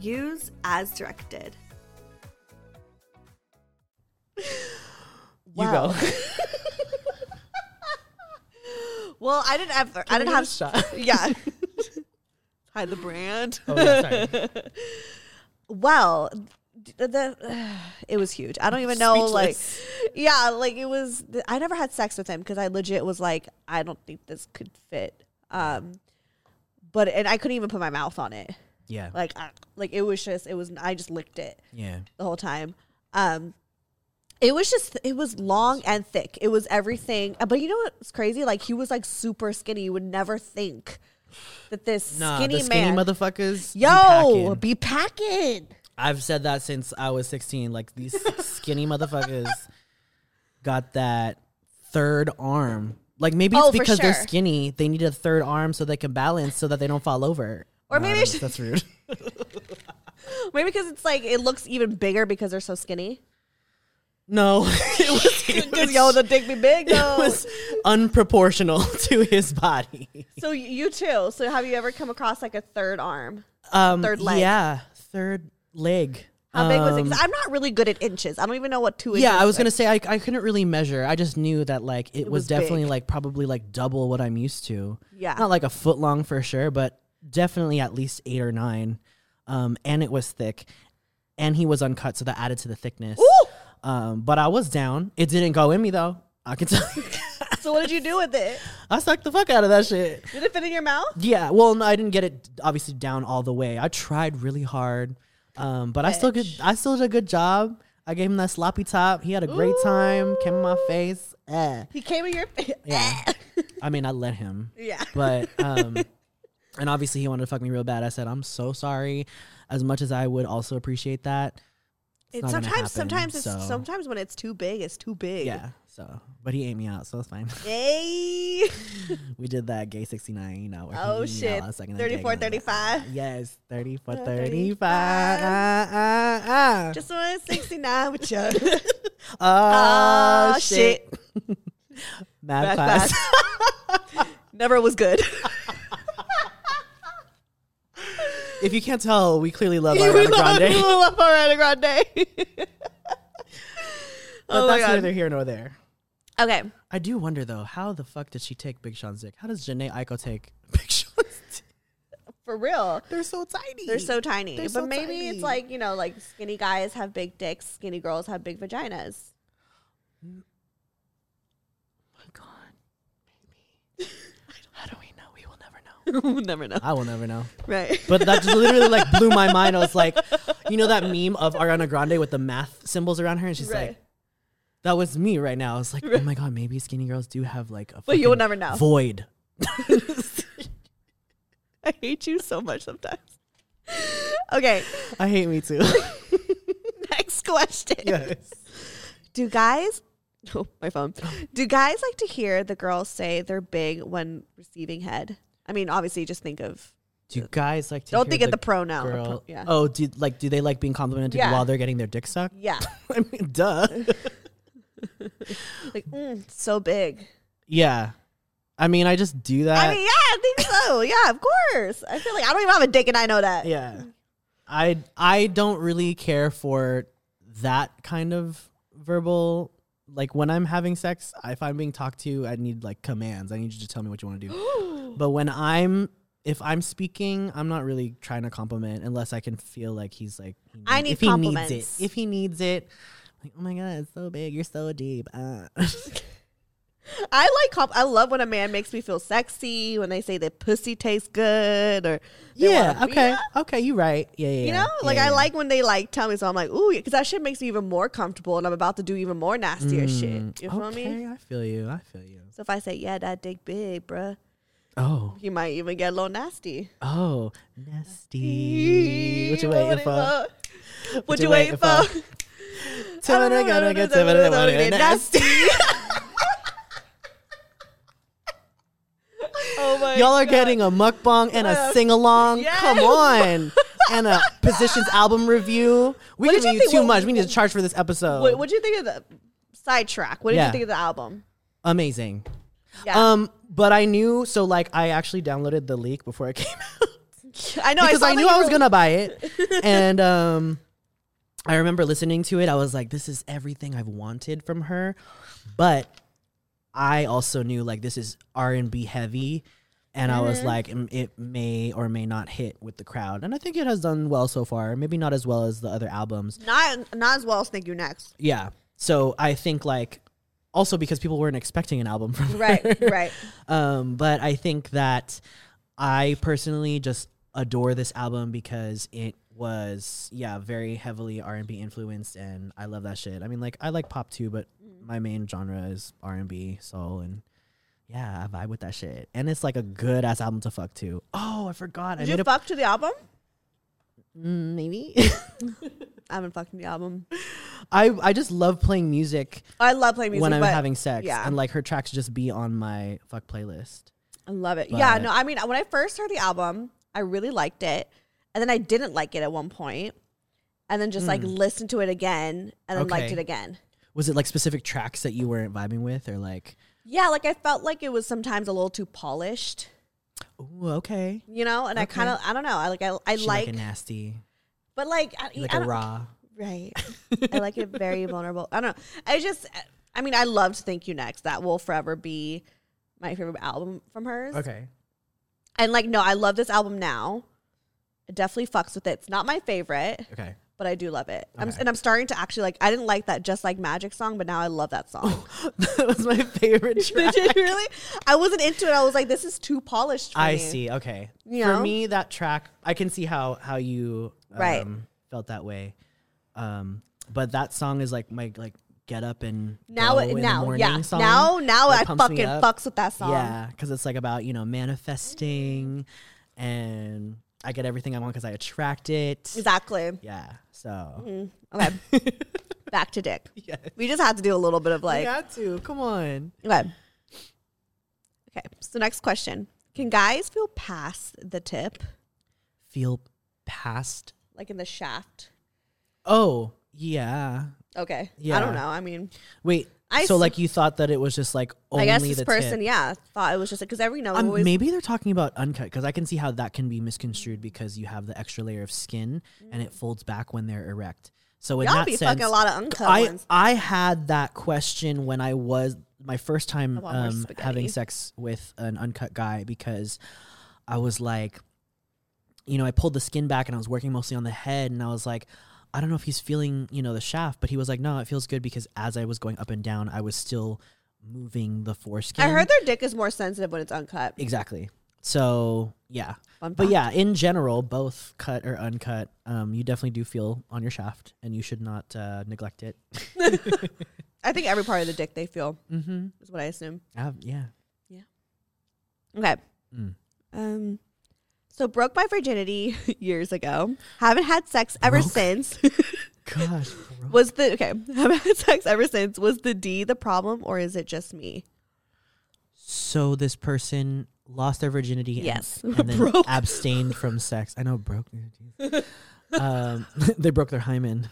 Use as directed. You go. Well, I didn't ever. I I didn't have shot? Yeah. Hide the brand. Oh, yeah, sorry. Well, d- the it was huge. I don't even know. Like, yeah, like it was. I never had sex with him because I legit was like, I don't think this could fit. Um, but and I couldn't even put my mouth on it. Yeah. Like, I, like it was just. It was. I just licked it yeah. the whole time. Um, it was just it was long and thick. It was everything. Uh, But you know what's crazy? Like he was like super skinny. You would never think that this Nah, skinny skinny man. motherfuckers. be Yo, packing. be packing. I've said that since I was 16. Like these skinny motherfuckers got that third arm. Like maybe it's Oh, because they're skinny, they need a third arm so they can balance so that they don't fall over. Or maybe that's, it's- that's rude. Maybe because it's like it looks even bigger because they're so skinny. No, it was, it Because was, yo, the dick be big it though. was unproportional to his body. so you too. So have you ever come across like a third arm? Um, Third leg. Yeah, third leg. How big was it? Um, 'Cause I'm not really good at inches. I don't even know what two inches. yeah, I was is. gonna say I, I couldn't really measure. I just knew that like it, was, was definitely big. like probably like double what I'm used to. Yeah. not like a foot long for sure, but definitely at least eight or nine. Um, and it was thick, and he was uncut, so that added to the thickness. Ooh! Um, but I was down. It didn't go in me though. I can tell. you. So what did you do with it? I sucked the fuck out of that shit. Did it fit in your mouth? Yeah, well, no, I didn't get it obviously down all the way. I tried really hard, um, but I still good. I still did a good job. I gave him that sloppy top. He had a great time. Came in my face. Eh. He came in your face. Yeah, I mean, I let him, yeah. but um, and obviously he wanted to fuck me real bad. I said, I'm so sorry. As much as I would also appreciate that, it's not sometimes happen, sometimes it's sometimes when it's too big, it's too big. yeah. So, but he ate me out, so it's fine. Hey. we did that gay 69, you know. Oh he ate me shit. out second, 34, gay, and I was like, 35. Yes, 34, Uh, 35. 35. Ah, ah, ah. Just want 69 with you. Oh, Ah, shit. shit. Mad Bad class. Never was good. If you can't tell, we clearly love Ariana love, we love Ariana Grande. But Oh that's God. neither here nor there. okay. I do wonder though, how the fuck did she take Big Sean's dick? How does Jhené Aiko take Big Sean's dick? For real. They're so tiny. They're so tiny. They're but so maybe tiny. it's like, you know, like skinny guys have big dicks, skinny girls have big vaginas. my god. Maybe. How do we know? We will never know. we'll never know. I will never know. Right. But that just literally like blew my mind. I was like, you know that meme of Ariana Grande with the math symbols around her, and she's Right. like, "That was me right now." I was like, "Oh my god, maybe skinny girls do have like a But you'll never know. void." I hate you so much sometimes. Okay. I hate me too. Next question. yes. Do guys Oh, my phone. Do guys like to hear the girls say they're big when receiving head? I mean, obviously, just think of. Do you guys like to Don't think of the pronoun. the girl? pro- yeah. Oh, do like do they like being complimented Yeah. while they're getting their dick sucked? Yeah. I mean, duh. Like, mm, so big. yeah. I mean, I just do that. I mean, yeah, I think so. Yeah, of course. I feel like I don't even have a dick and I know that. yeah. I I don't really care for that kind of verbal like when I'm having sex, if I'm being talked to, I need like commands. I need you to tell me what you want to do. but when I'm if I'm speaking, I'm not really trying to compliment unless I can feel like he's like he I need- if he needs compliments. it. If he needs it, like, oh my god, it's so big, you're so deep. Uh. I like comp- I love when a man makes me feel sexy when they say that pussy tastes good or yeah, wanna be- okay. Yeah. Okay, you're right. Yeah, yeah. You know, like Yeah, I yeah. like when they like tell me so. I'm like, ooh, because that shit makes me even more comfortable, and I'm about to do even more nastier shit. You feel Mm, okay, me? I feel you. I feel you. So if I say, yeah, that dick big, bruh, Oh, you might even get a little nasty. oh, nasty. What you waiting for? What you waiting for? Timid, gonna get timid, wanna get nasty. Oh my! Y'all are getting a mukbang and a sing along. Yes. Come on. And a Positions album review. We did giving you you too what- much. We need to charge for this episode. What would you think of the sidetrack? What did Yeah. you think of the album? Amazing. Yeah, Um, but I knew so like I actually downloaded the leak before it came out. I know because saw I, knew I was were- gonna buy it, and um, I remember listening to it. I was like, "This is everything I've wanted from her," but I also knew like this is R and B heavy, and I was like, "Mm, it may or may not hit with the crowd, and I think it has done well so far. Maybe not as well as the other albums. Not not as well as Thank You Next. Yeah, so I think like also because people weren't expecting an album from her. Right, right. Um, but I think that I personally just adore this album because it was yeah very heavily R and B influenced, and I love that shit. I mean, like I like pop too, but my main genre is R and B, soul, and yeah, I vibe with that shit. And it's like a good ass album to fuck to. Oh, I forgot. Did I you fuck to the album? Mm, maybe. I haven't fucked the album. I I just love playing music, I love playing music when I'm but having sex, yeah. and like her tracks just be on my fuck playlist. I love it. yeah, no, I mean, when I first heard the album, I really liked it, and then I didn't like it at one point, and then just like hmm. listened to it again and then liked Okay. it again. Was it like specific tracks that you weren't vibing with, or like, Yeah, like I felt like it was sometimes a little too polished, ooh, okay, you know. And I Okay. kind of, I don't know. I like, I, I She like, a nasty, but like, I, like I a don't- raw. right. I like it very vulnerable. I don't know. I just, I mean, I loved "Thank You Next." That will forever be my favorite album from hers. Okay, And like, no, I love this album now. It definitely fucks with it. It's not my favorite, okay. but I do love it. I'm, Okay. and I'm starting to actually like. I didn't like that "Just Like Magic" song, but now I love that song. that was my favorite track. Did you really? I wasn't into it. I was like, this is too polished. For I me. see. Okay. You For know? me, that track, I can see how how you um, Right. felt that way. Um, but that song is like my like get up and Now, go it, in the now, morning yeah. song Now, now that I pumps me fucking up. fucks with that song. Yeah, because it's like about you know manifesting, and I get everything I want because I attract it. Exactly. Yeah. So mm-hmm. Okay. Back to Dick. yeah, We just had to do a little bit of like, like. got to come on. Okay. Okay. So next question: Can guys feel past the tip, Feel past. like in the shaft? Oh yeah. Okay. Yeah. I don't know. I mean, Wait. I so like you thought that it was just like only I guess this tip. person, yeah, thought it was just because every no Um, always maybe they're talking about uncut because I can see how that can be misconstrued because you have the extra layer of skin and it folds back when they're erect. So in y'all that be sense, fucking a lot of uncut I ones. I had that question when I was my first time I want more um, having sex with an uncut guy because I was like, you know, I pulled the skin back and I was working mostly on the head and I was like. I don't know if he's feeling, you know, the shaft, but he was like, "No, it feels good because as I was going up and down, I was still moving the foreskin." I heard their dick is more sensitive when it's uncut. Exactly. So yeah, but yeah, in general, both cut or uncut, um, you definitely do feel on your shaft, and you should not uh, neglect it. I think every part of the dick they feel Mm-hmm. is what I assume. Uh, yeah. yeah. Okay. Mm. Um. So broke my virginity years ago. Haven't had sex ever Broke? since. Gosh. bro. was the okay? Haven't had sex ever since. Was the D the problem, or is it just me? So this person lost their virginity. and- Yes. And, then Broke. abstained from sex. I know broke. um, they broke their hymen.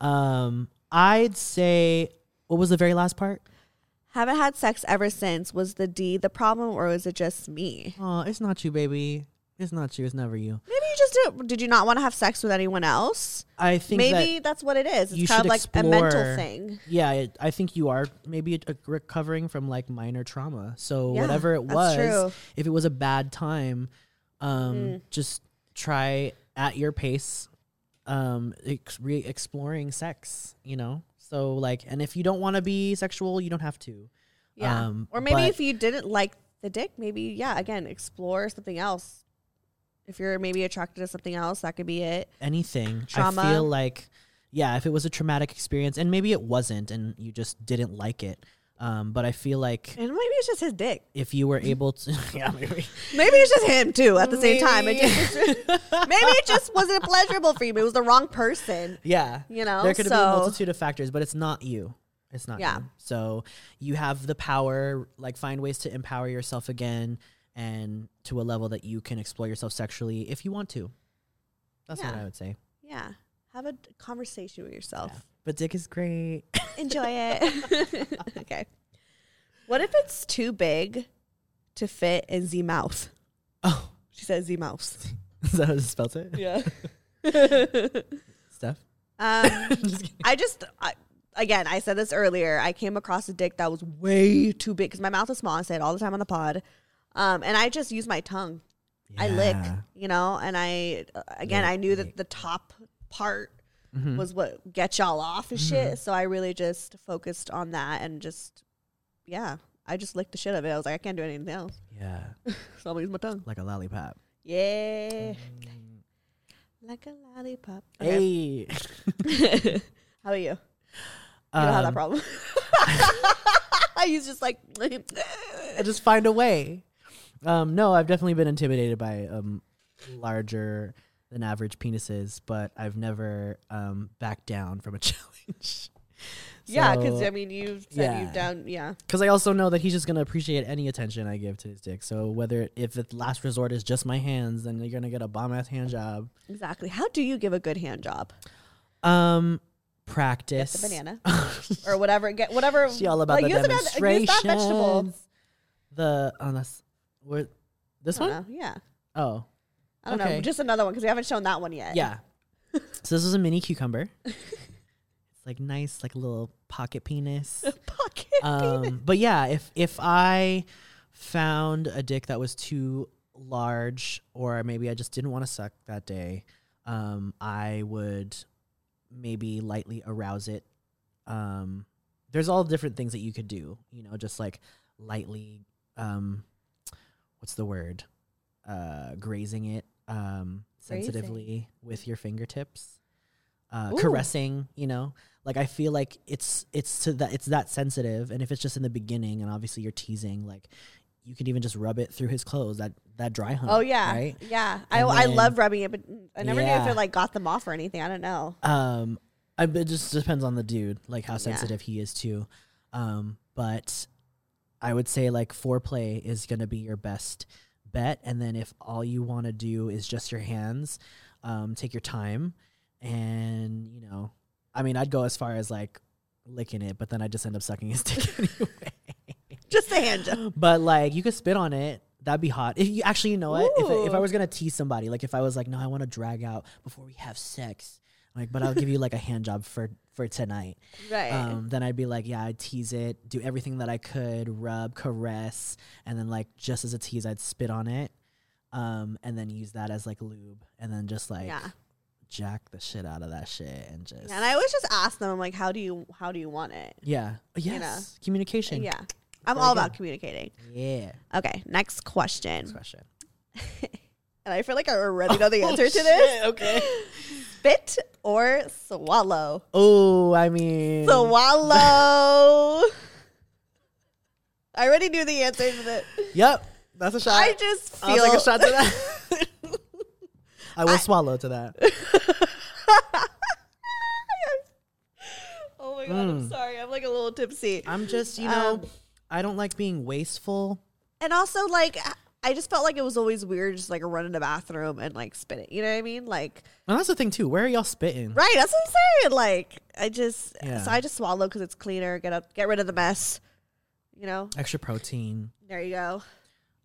Um, I'd say. What was the very last part? Haven't had sex ever since. Was the D the problem, or was it just me? Oh, it's not you, baby. It's not you. It's never you. Maybe you just did. Did you not want to have sex with anyone else? I think that- Maybe that's what it is. It's kind of like a mental explore- thing. Yeah, it, I think you are maybe uh recovering from like minor trauma. So Yeah, whatever it that's was, true. Mm. if it was a bad time, um, just try at your pace, um, ex- re- exploring sex. You know, so like, and if you don't want to be sexual, you don't have to. Yeah. Um, or maybe if you didn't like the dick, maybe yeah, again, explore something else. If you're maybe attracted to something else, that could be it. anything. Trauma. I feel like, yeah, if it was a traumatic experience, and maybe it wasn't, and you just didn't like it. Um, but I feel like And maybe it's just his dick. if you were able to, yeah, maybe. Maybe it's just him too at the same time. It Maybe. just, maybe it just wasn't pleasurable for you. It was the wrong person. Yeah. You know, there could have been a multitude of factors, but it's not you. It's not Yeah. you. So you have the power, like find ways to empower yourself again and to a level that you can explore yourself sexually if you want to. That's what I would say. Yeah. Have a conversation with yourself. Yeah. But dick is great. Enjoy it. okay. What if it's too big to fit in Z mouth? oh, She said Z mouth. is that how you spelled it? Yeah. Steph? Um, Just. I just, I, again, I said this earlier. I came across a dick that was way too big because my mouth is small. I say it all the time on the pod. Um, and I just use my tongue. I lick, you know, and I, uh, again, Lick, I knew that the top part Mhm. was what gets y'all off and Mm-hmm. shit. So I really just focused on that and just, yeah, I just licked the shit of it. I was like, I can't do anything else. Yeah. So I'm gonna use my tongue. Like a lollipop. Yeah. Like a lollipop. Okay. Hey. How about you? You don't have that Um, problem. He's just like, I just find a way. Um, no, I've definitely been intimidated by um, larger than average penises, but I've never um, backed down from a challenge. yeah, because I mean, you said yeah. you've done. Yeah, Because I also know that he's just gonna appreciate any attention I give to his dick. So whether if the last resort is just my hands, then you're gonna get a bomb ass hand job. exactly. How do you give a good hand job? Um, Get practice the banana or whatever. Get whatever. She all about like, the use, it use that vegetable. The oh, that's where this one. know. Yeah, Oh, I don't know. Just another one because we haven't shown that one yet. yeah. so this is a mini cucumber. it's like nice, like a little pocket penis. pocket. um, but yeah, if if I found a dick that was too large, or maybe I just didn't want to suck that day, um, I would maybe lightly arouse it. Um, there's all different things that you could do, you know, just like lightly, um, what's the word? Uh, grazing it, um, sensitively with your fingertips, uh, caressing, you know, like I feel like it's it's to that it's that sensitive, and if it's just in the beginning, and obviously you're teasing, like you could even just rub it through his clothes, that that dry hump. Oh yeah, right. yeah. I And I then- love rubbing it, but I never knew if it like got them off or anything. I don't know. Um, I, it just depends on the dude, like how Yeah. sensitive he is too. Um, but I would say like foreplay is gonna be your best bet, and then if all you want to do is just your hands, um, take your time, and you know, I mean, I'd go as far as like licking it, but then I just end up sucking his dick anyway. Just a hand job. But like you could spit on it. That'd be hot. If you actually, you know what? If, I- if I was gonna tease somebody, like if I was like, no, I want to drag out before we have sex, like, but I'll give you like a hand job for for tonight. Right. Um, then I'd be like, yeah, I'd tease it, do everything that I could, rub, caress, and then like just as a tease, I'd spit on it, um, and then use that as like lube, and then just like yeah. jack the shit out of that shit, and just And I always just ask them, I'm like, how do you how do you want it? yeah, yes, know. communication, Yeah. I'm all about communicating. yeah. Okay, next question. Next question. And I feel like I already know the Oh, answer to shit, this. Okay. Spit or swallow? Oh, I mean, Swallow. I already knew the answer to that. Yep, that's a shot. I just feel I'll take a shot to that. I will swallow to that. Oh my god, I'm Mm. sorry. I'm like a little tipsy. I'm just, you know, Um, I don't like being wasteful. And also, like, I just felt like it was always weird, just like running the bathroom and like spitting. You know what I mean? Like, And that's the thing too. Where are y'all spitting? right? That's what I'm saying. Like, I just Yeah. so I just swallow because it's cleaner. Get up, get rid of the mess. You know, Extra protein. there you go.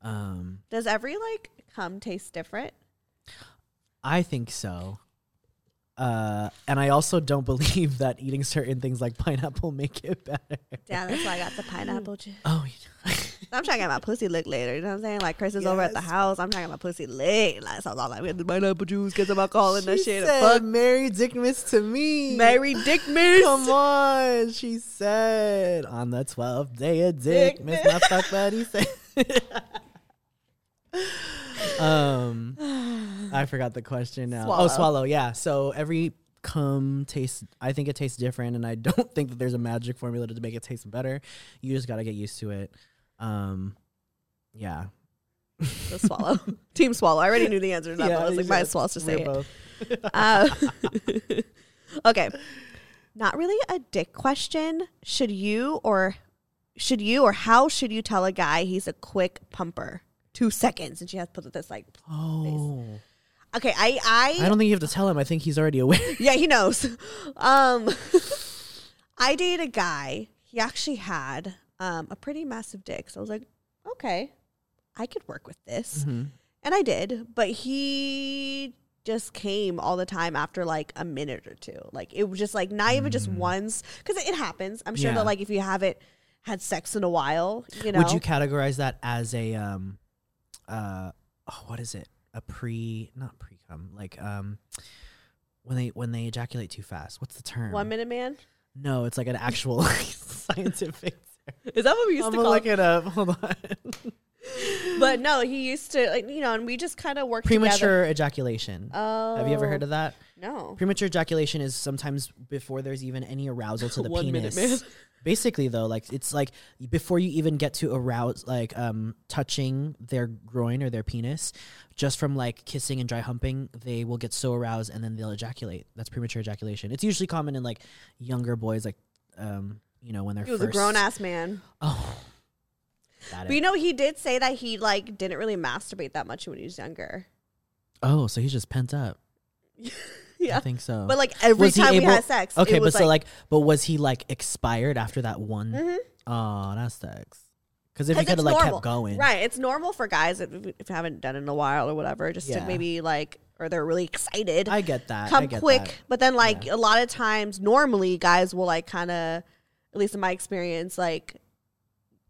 Um, Does every like cum taste different? I think so. Uh, and I also don't believe that eating certain things like pineapple make it better. Yeah, that's why I got the pineapple juice. Oh, you know. I'm trying to get my pussy licked later. You know what I'm saying? Like Chris is over at the house. I'm trying to get my pussy licked. Like, so I'm like, we had the pineapple juice, get some alcohol in that she shit. said, Fuck Mary Dickmas to me. Mary Dick Miss. Come on, she said on the twelfth day of Dick, Dick Miss Miss. my fuck buddy said. Um, I forgot the question now. Swallow. Oh, swallow. Yeah. So every cum tastes. I think it tastes different, and I don't think that there's a magic formula to make it taste better. You just gotta get used to it. Um, yeah. The swallow. Team swallow. I already knew the answer to that, but I was like, might as well just say it. both. Uh, okay. Not really a dick question. Should you or should you or how should you tell a guy he's a quick pumper? Two seconds, and she has to put this like. Oh, Okay, I I, I don't think you have to tell him. I think he's already aware. yeah he knows. Um, I dated a guy. He actually had um a pretty massive dick, so I was like, okay, I could work with this. Mhm. And I did, but he just came all the time after like a minute or two. Like it was just like not even just once because it happens. I'm sure Mm. Yeah. that like if you haven't had sex in a while, you know, Would you categorize that as a um uh oh, what is it? A pre not pre cum, like um when they when they ejaculate too fast. What's the term? one minute man? No, it's like an actual scientific term. Is that what we used I'm to gonna call look it? it up. Hold on. But no, he used to like you know, and we just kind of worked together. Premature ejaculation. Oh, Have you ever heard of that? No. Premature ejaculation is sometimes before there's even any arousal to the One minute penis. man. Basically, though, like it's like before you even get to arouse, like um, touching their groin or their penis, just from like kissing and dry humping, they will get so aroused and then they'll ejaculate. That's premature ejaculation. It's usually common in like younger boys, like um, you know, when they're He was first, a grown ass man. Oh, But you know, he did say that he like didn't really masturbate that much when he was younger. Oh, so he's just pent up. Yeah. I think so. But like every Was he time we able- had sex, okay, but was so like, but was he like expired after that one? Mhm. Oh, that sucks. Because if he 'Cause could have like normal. kept going, Right. It's normal for guys if, if you haven't done it in a while or whatever, just Yeah. to maybe like, or they're really excited. I get that. Come get quick. that. But then, like, a lot of times, normally guys will, like, kind of, at least in my experience, like,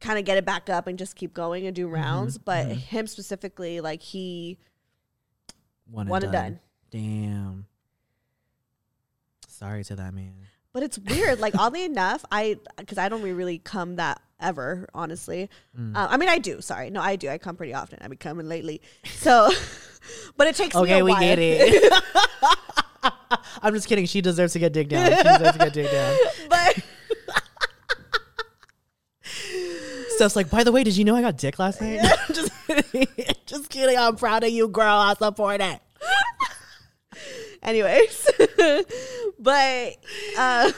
kind of get it back up and just keep going and do Mm-hmm. rounds. But him specifically, like, he, One and, One and done. done. Damn. Sorry to that man. but it's weird. like, oddly enough, I, because I don't really come that ever, honestly. Mm. Uh, I mean, I do. Sorry. No, I do. I come pretty often. I've been coming lately. So, but it takes me Okay, we while. get it. I'm just kidding. She deserves to get digged down. She deserves to get digged down. but Steph's like, by the way, did you know I got dick last night? just, kidding. just kidding. I'm proud of you, girl. I support it. anyways, but, uh,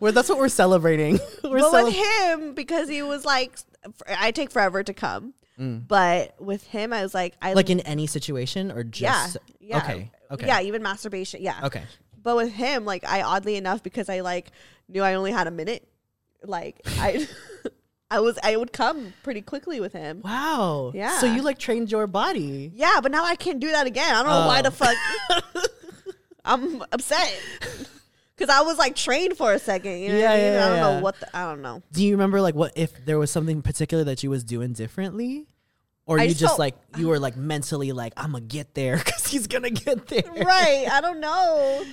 Well, that's what we're celebrating. We're but cele- with him because he was like i take forever to come but with him i was like i Mm. like in any situation or yeah just yeah okay okay yeah even masturbation yeah okay but with him like i oddly enough because i like knew i only had a minute like i i was i would come pretty quickly with him. Wow. Yeah. so you like trained your body. Yeah but now i can't do that again. I don't know why Oh. the fuck i'm upset. Because i was like trained for a second you know Yeah, I, mean? yeah, I don't yeah. know what the, i don't know. Do you remember like what if there was something particular that you was doing differently? Or I you just just like you were like mentally like i'm gonna get there because he's gonna get there. Right i don't know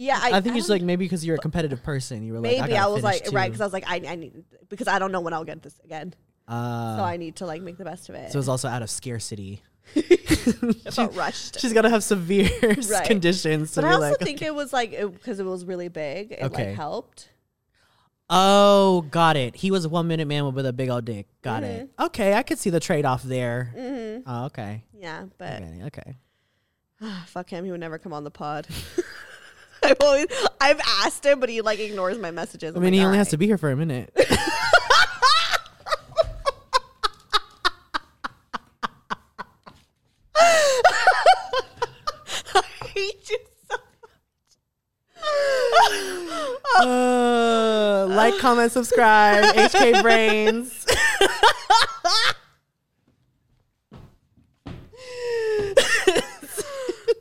yeah i, i think it's like maybe because you're a competitive person you were like maybe I, I, was like right because I was like I, I need because I don't know when I'll get this again, Uh, so I need to like make the best of it. so it's also out of scarcity I felt rushed, she's gotta have severe Right. conditions to but I also like think it was like because it, was really big. It Okay. like helped. Oh, got it. He was a one minute man with a big old dick. Got Mm-hmm. it. Okay, I could see the trade off there. Oh, okay. Yeah, but Okay. okay. fuck him. He would never come on the pod. I've always I've asked him, but he like ignores my messages. I mean, he only has to be here for a minute. I hate you so uh, like, comment, subscribe. HK Brains.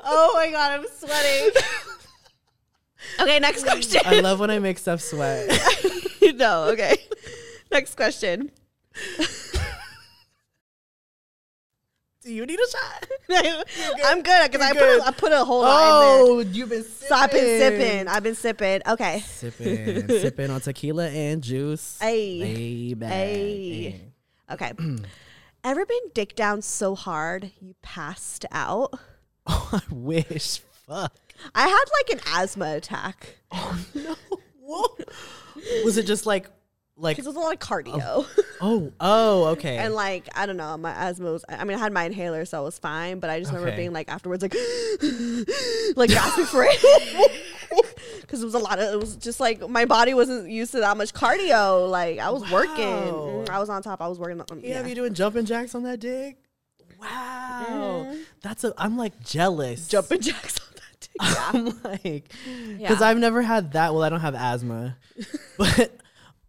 Oh my god, I'm sweating. Okay, next question. I love when I make stuff sweat. no, okay. Next question. Do you need a shot? I'm good because I put good. a, I put a whole line in oh, there. Oh, you've been sipping. So I've been sipping. I've been sipping. Okay. Sipping. sipping on tequila and juice. Baby. Ayy. Okay. Ever been dick down so hard you passed out? Oh, I wish. Fuck. I had like an asthma attack Oh no! Whoa. Was it just like, like, because it was a lot of cardio. oh, oh, okay. And like I don't know, my asthma was. I mean, I had my inhaler, so it was fine. But I just remember Okay. being like afterwards, like like gasping for it, because it was a lot of. It was just like my body wasn't used to that much cardio. Like I was working. Wow. Mm, I was on top. I was working. On, Yeah, yeah. you doing jumping jacks on that dick? Wow, that's a. I'm like jealous. jumping jacks on that. Dick. Yeah. I'm like, because. I've never had that. Well, I don't have asthma, but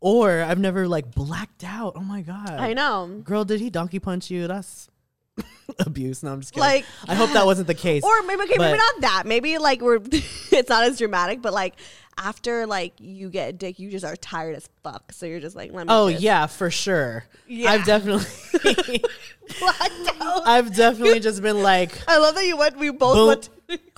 or I've never like blacked out. Oh my god, I know. Girl, did he donkey punch you? That's abuse. No, I'm just kidding. Like, I hope that wasn't the case. Or maybe okay, But- maybe not that. Maybe like we're. it's not as dramatic, but like after like you get a dick, you just are tired as fuck. So you're just like, let me. Oh just yeah, for sure. Yeah. I've definitely, blacked out. I've definitely just been like, I love that you went. We both went.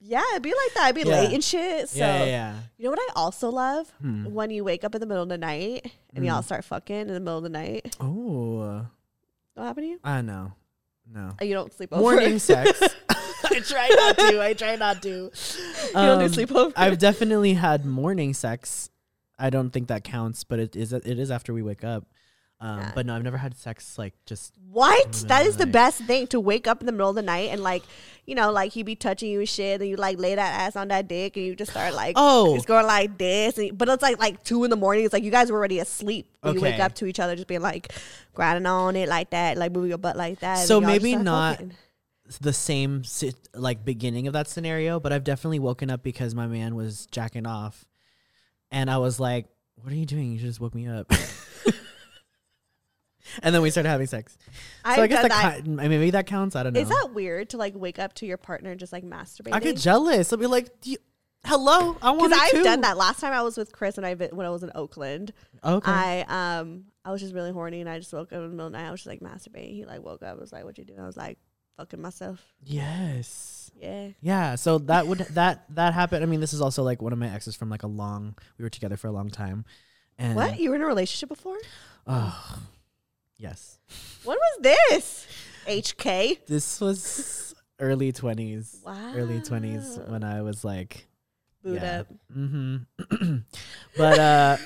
yeah, it'd be like that. I'd be Yeah. late and shit. So yeah, yeah, you know what I also love Hmm. when you wake up in the middle of the night and y'all start fucking in the middle of the night. Oh, What happened to you? I know. No. Oh, you don't sleep over. Morning sex. I try not to. I try not to. you don't do sleepover. I've definitely had morning sex. I don't think that counts, but it is. It is after we wake up. Um, Yeah. But no, I've never had sex like just. What? That is the Right. best thing to wake up in the middle of the night and like you know, like he be touching you and shit, and you like lay that ass on that dick, and you just start like, Oh. it's going like this, and, but it's like like two in the morning. It's like you guys were already asleep. when You wake up to each other, just being like grinding on it like that, like moving your butt like that. So maybe not- fucking. The same like beginning of that scenario, but I've definitely woken up because my man was jacking off, and I was like, "What are you doing? You just woke me up." and then we started having sex. I've so I guess that, that. ki- maybe that counts. I don't know. Is that weird to like wake up to your partner just like masturbating? I get jealous. I'll be like, "Hello, I want because I've too." done that. Last time I was with Chris and I when I was in Oakland, Okay. I um I was just really horny and I just woke up in the middle of the night. I was just like masturbating. He like woke up. was like, "What you doing?" I was like, "Fucking myself." yes. Yeah. Yeah, so that would that that happened. I mean, this is also like one of my exes from like a long. We were together for a long time. And What? You were in a relationship before? Oh, yes. When was this? HK. This was early twenties. Wow. Early twenties when I was like, Boot yeah. up. Mm-hmm. but uh,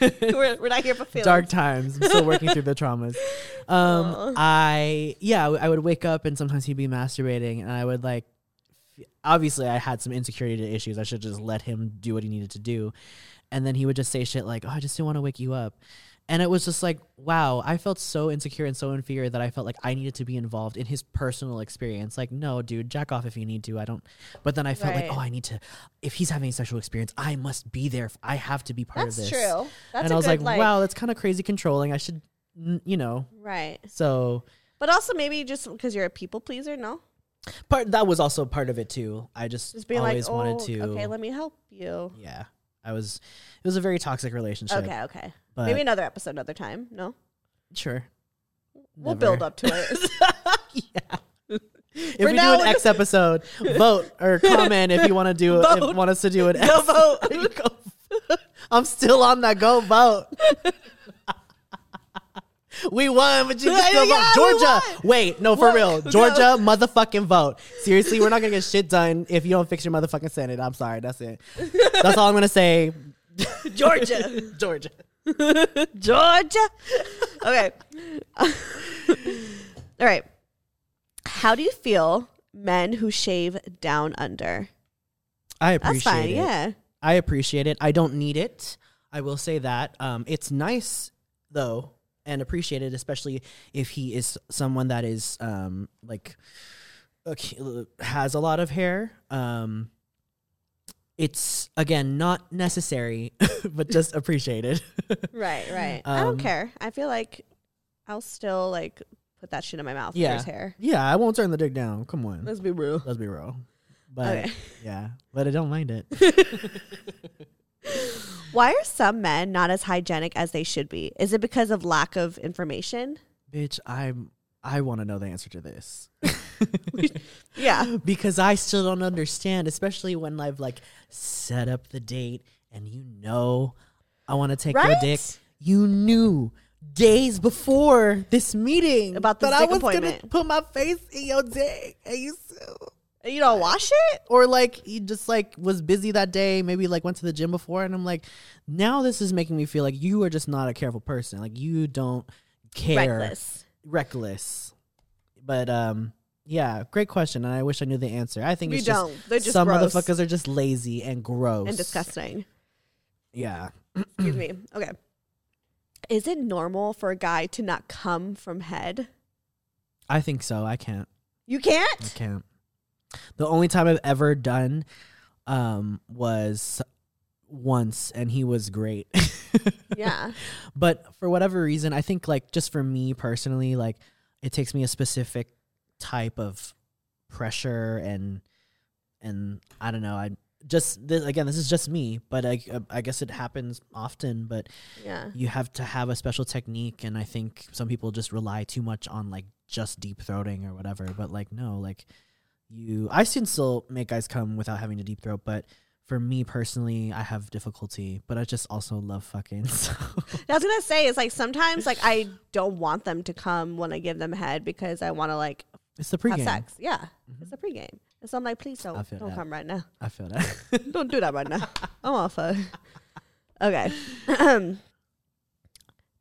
we're, we're not here for feelings. dark times. I'm still working through the traumas. Um. I yeah, I would- wake up and sometimes he'd be masturbating, and I would like. Obviously, I had some insecurity issues. I should just let him do what he needed to do, and then he would just say shit like, "Oh, I just didn't want to wake you up," and it was just like, wow, I felt so insecure and so inferior that I felt like I needed to be involved in his personal experience. Like, no, dude, jack off if you need to. I don't. But then I felt Right. like, oh, I need to. If he's having a sexual experience, I must be there. I have to be part That's of this. That's true. That's and I was good, like, wow, that's kind of crazy controlling. I should, you know. Right. So But also maybe just because you're a people pleaser, no? part that was also part of it too. I just, Just being always like, oh, wanted to. okay, let me help you. yeah, I was. It was a very toxic relationship. Okay, okay. But maybe another episode, another time. No? sure. We'll Never. build up to it. yeah. If For we now, do an X episode, vote or comment if you want to do if want us to do an Go X. vote. Go- I'm still on that. Go vote. we won, but you can still Yeah, vote. Georgia, wait, no, for What? real. Go. Georgia, motherfucking vote. Seriously, we're not gonna get shit done if you don't fix your motherfucking Senate. I'm sorry. That's it. That's all I'm gonna say. Georgia. Georgia. Georgia. Okay. All right. How do you feel men who shave down under? I That's appreciate fine. it. Yeah. I appreciate it. I don't need it. I will say that. Um, it's nice though, and appreciated, especially if he is someone that is um like okay, has a lot of hair. Um, it's again not necessary, but just appreciated. Right, right. I don't Um, care. I feel like I'll still like put that shit in my mouth yeah, there's hair. yeah. I won't turn the dick down. Come on, Let's be real. let's be real. But Okay. yeah, but I don't mind it. Why are some men not as hygienic as they should be? Is it because of lack of information? Bitch, I'm. I want to know the answer to this. Yeah. because I still don't understand, especially when I've like set up the date and you know I want to take your dick. You knew days before this meeting About this that I was gonna put my face in your dick, and you still. You don't wash it? Or like he just like was busy that day, maybe like went to the gym before, and I'm like, now this is making me feel like you are just not a careful person. Like you don't care Reckless. Reckless. But um yeah, great question and I wish I knew the answer. I think We it's just don't. They're just some gross. motherfuckers are just lazy and gross. And disgusting. Yeah. Excuse me. Okay. Is it normal for a guy to not come from head? I think so. I can't. You can't? I can't. The only time I've ever done um was once and he was great. Yeah. but for whatever reason, I think like just for me personally, like it takes me a specific type of pressure and and I don't know. I just this, again, this is just me, but I uh, I guess it happens often. But Yeah. you have to have a special technique, and I think some people just rely too much on like just deep throating or whatever. But like no, like you, I can still make guys come without having to deep throat, but. For me personally, I have difficulty, but I just also love fucking. So. I was gonna say it's like sometimes like I don't want them to come when I give them head because I want to like It's the have pregame. sex. Yeah, mm-hmm. it's the pregame. And so I'm like, please don't don't that. come right now. I feel that. Don't do that right now. I'm off. Okay.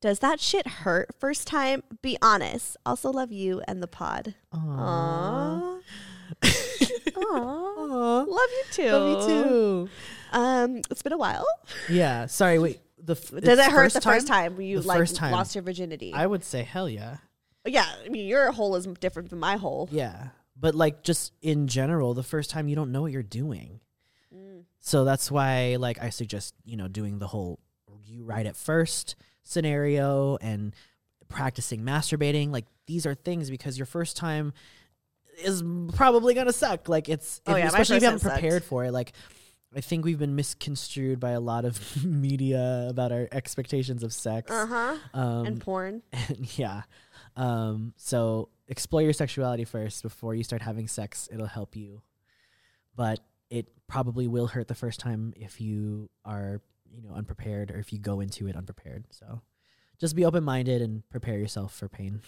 Does that shit hurt first time? Be honest. Also love you and the pod. Aww. Aww. Aw, love you too. Love you too. Um, it's been a while. Yeah. Sorry. Wait. The f- Does it hurt the first time you The like time. lost your virginity? I would say hell yeah. yeah, I mean your hole is different than my hole. Yeah. But like just in general, the first time you don't know what you're doing. So that's why like I suggest, you know, doing the whole you right at first scenario and practicing masturbating. Like these are things because your first time is probably gonna suck. Like it's Oh, if- yeah, especially if you haven't time sucked. prepared for it. Like I think we've been misconstrued by a lot of media about our expectations of sex. Uh huh. Um, and porn. and yeah. Um, so explore your sexuality first before you start having sex. It'll help you. But it probably will hurt the first time if you are, you know, unprepared or if you go into it unprepared. So just be open minded and prepare yourself for pain.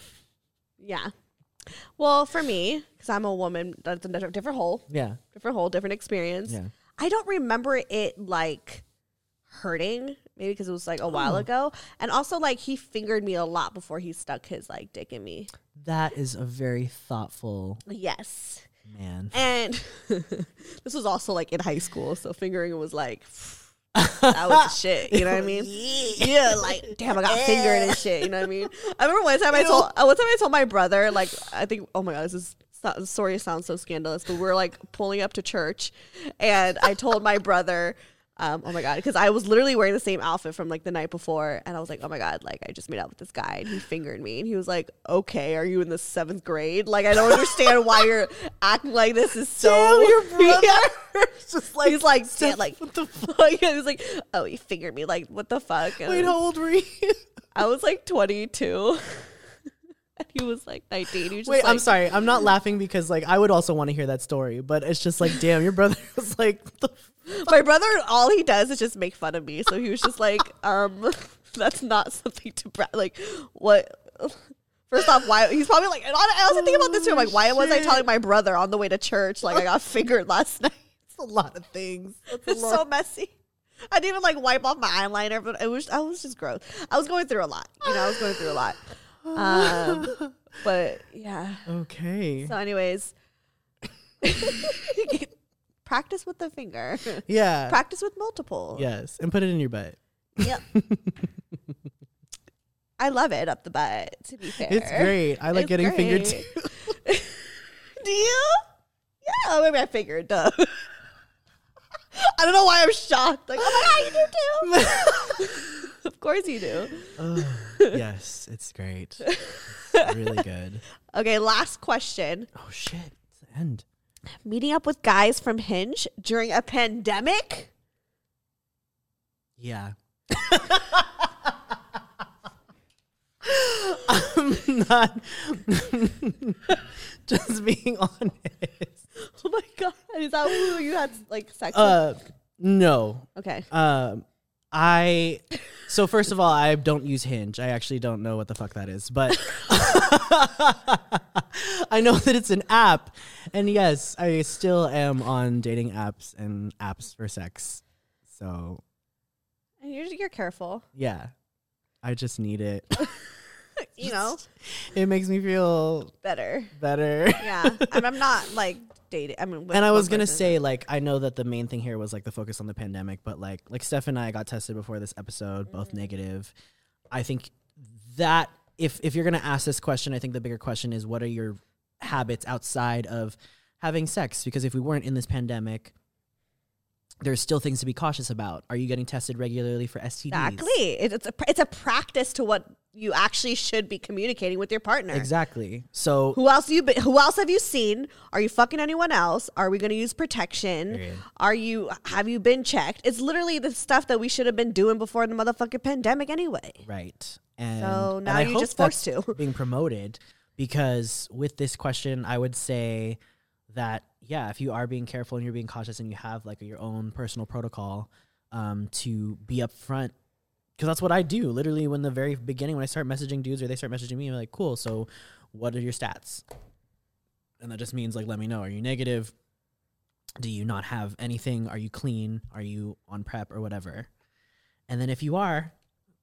Yeah. Well, for me, because I'm a woman, that's a different hole, Yeah. different hole, different experience. Yeah. I don't remember it like hurting, maybe because it was like a while Oh. ago. And also, like, he fingered me a lot before he stuck his like dick in me. That is a very thoughtful Yes. man. And this was also like in high school. So fingering was like, that was shit. You know what I mean? Yeah, like damn, I got fingered and shit. You know what I mean? I remember one time I told uh, one time I told my brother like I think oh my god this is so- the story sounds so scandalous, but we're like pulling up to church, and I told my brother. Um, oh my god, because I was literally wearing the same outfit from like the night before, and I was like, oh my god, like I just made out with this guy, and he fingered me, and he was like, okay, are you in the seventh grade? Like I don't understand why you're acting like this is so. Damn, your brother. Yeah. Just like he's like, Steph, "Damn, like what the fuck? yeah, he was like, oh, he fingered me. Like, what the fuck? And Wait, how old were you? I was like 22. and he was like 19. He was Wait, I'm sorry. I'm not laughing because like I would also want to hear that story, but it's just like, damn, your brother was like, what the My brother, all he does is just make fun of me. So he was just like, um, that's not something to brag. Like, what? First off, why? He's probably like, and I I also think about this too. I'm like, why was I telling my brother on the way to church like I got fingered last night? It's a lot of things. It's so messy. I didn't even like wipe off my eyeliner, but it was I was just gross. I was going through a lot. You know, I was going through a lot. Um, but yeah. okay. So, anyways, practice with the finger. yeah. Practice with multiple. yes, and put it in your butt. Yep. I love it up the butt. To be fair, It's great. I like It's getting fingered too. Do you? Yeah, oh, maybe I figured. Duh. I don't know why I'm shocked. Like, oh my god, you do too. of course you do. yes, it's great. It's really good. Okay, last question. Oh shit! It's the end. Meeting up with guys from Hinge during a pandemic? Yeah. I'm not just being honest. Oh my god, is that who you had like sex Uh, no. Okay. Um, I. So first of all, I don't use Hinge. I actually don't know what the fuck that is, but I know that it's an app, and yes, I still am on dating apps and apps for sex. So And you're, you're careful. yeah, I just need it. You know, it makes me feel better. better. Yeah. and I'm not like dating. I mean, and I was gonna say, like, I know that the main thing here was like the focus on the pandemic, but like, like Steph and I got tested before this episode, both Mm-hmm. negative. I think that if if you're gonna ask this question, I think the bigger question is, what are your habits outside of having sex? Because if we weren't in this pandemic, there's still things to be cautious about. Are you getting tested regularly for STDs? Exactly. It's a it's a practice to what you actually should be communicating with your partner. Exactly. So Who else you been, who else have you seen? Are you fucking anyone else? Are we going to use protection? Period. Are you have you been checked? It's literally the stuff that we should have been doing before the motherfucking pandemic anyway. Right. And So now I you're just forced to. being promoted because with this question, I would say that yeah, if you are being careful and you're being cautious and you have like your own personal protocol um, to be upfront, because that's what I do. Literally, when the very beginning, when I start messaging dudes or they start messaging me, I'm like, cool. So, what are your stats? And that just means like, let me know. Are you negative? Do you not have anything? Are you clean? Are you on PrEP or whatever? And then if you are,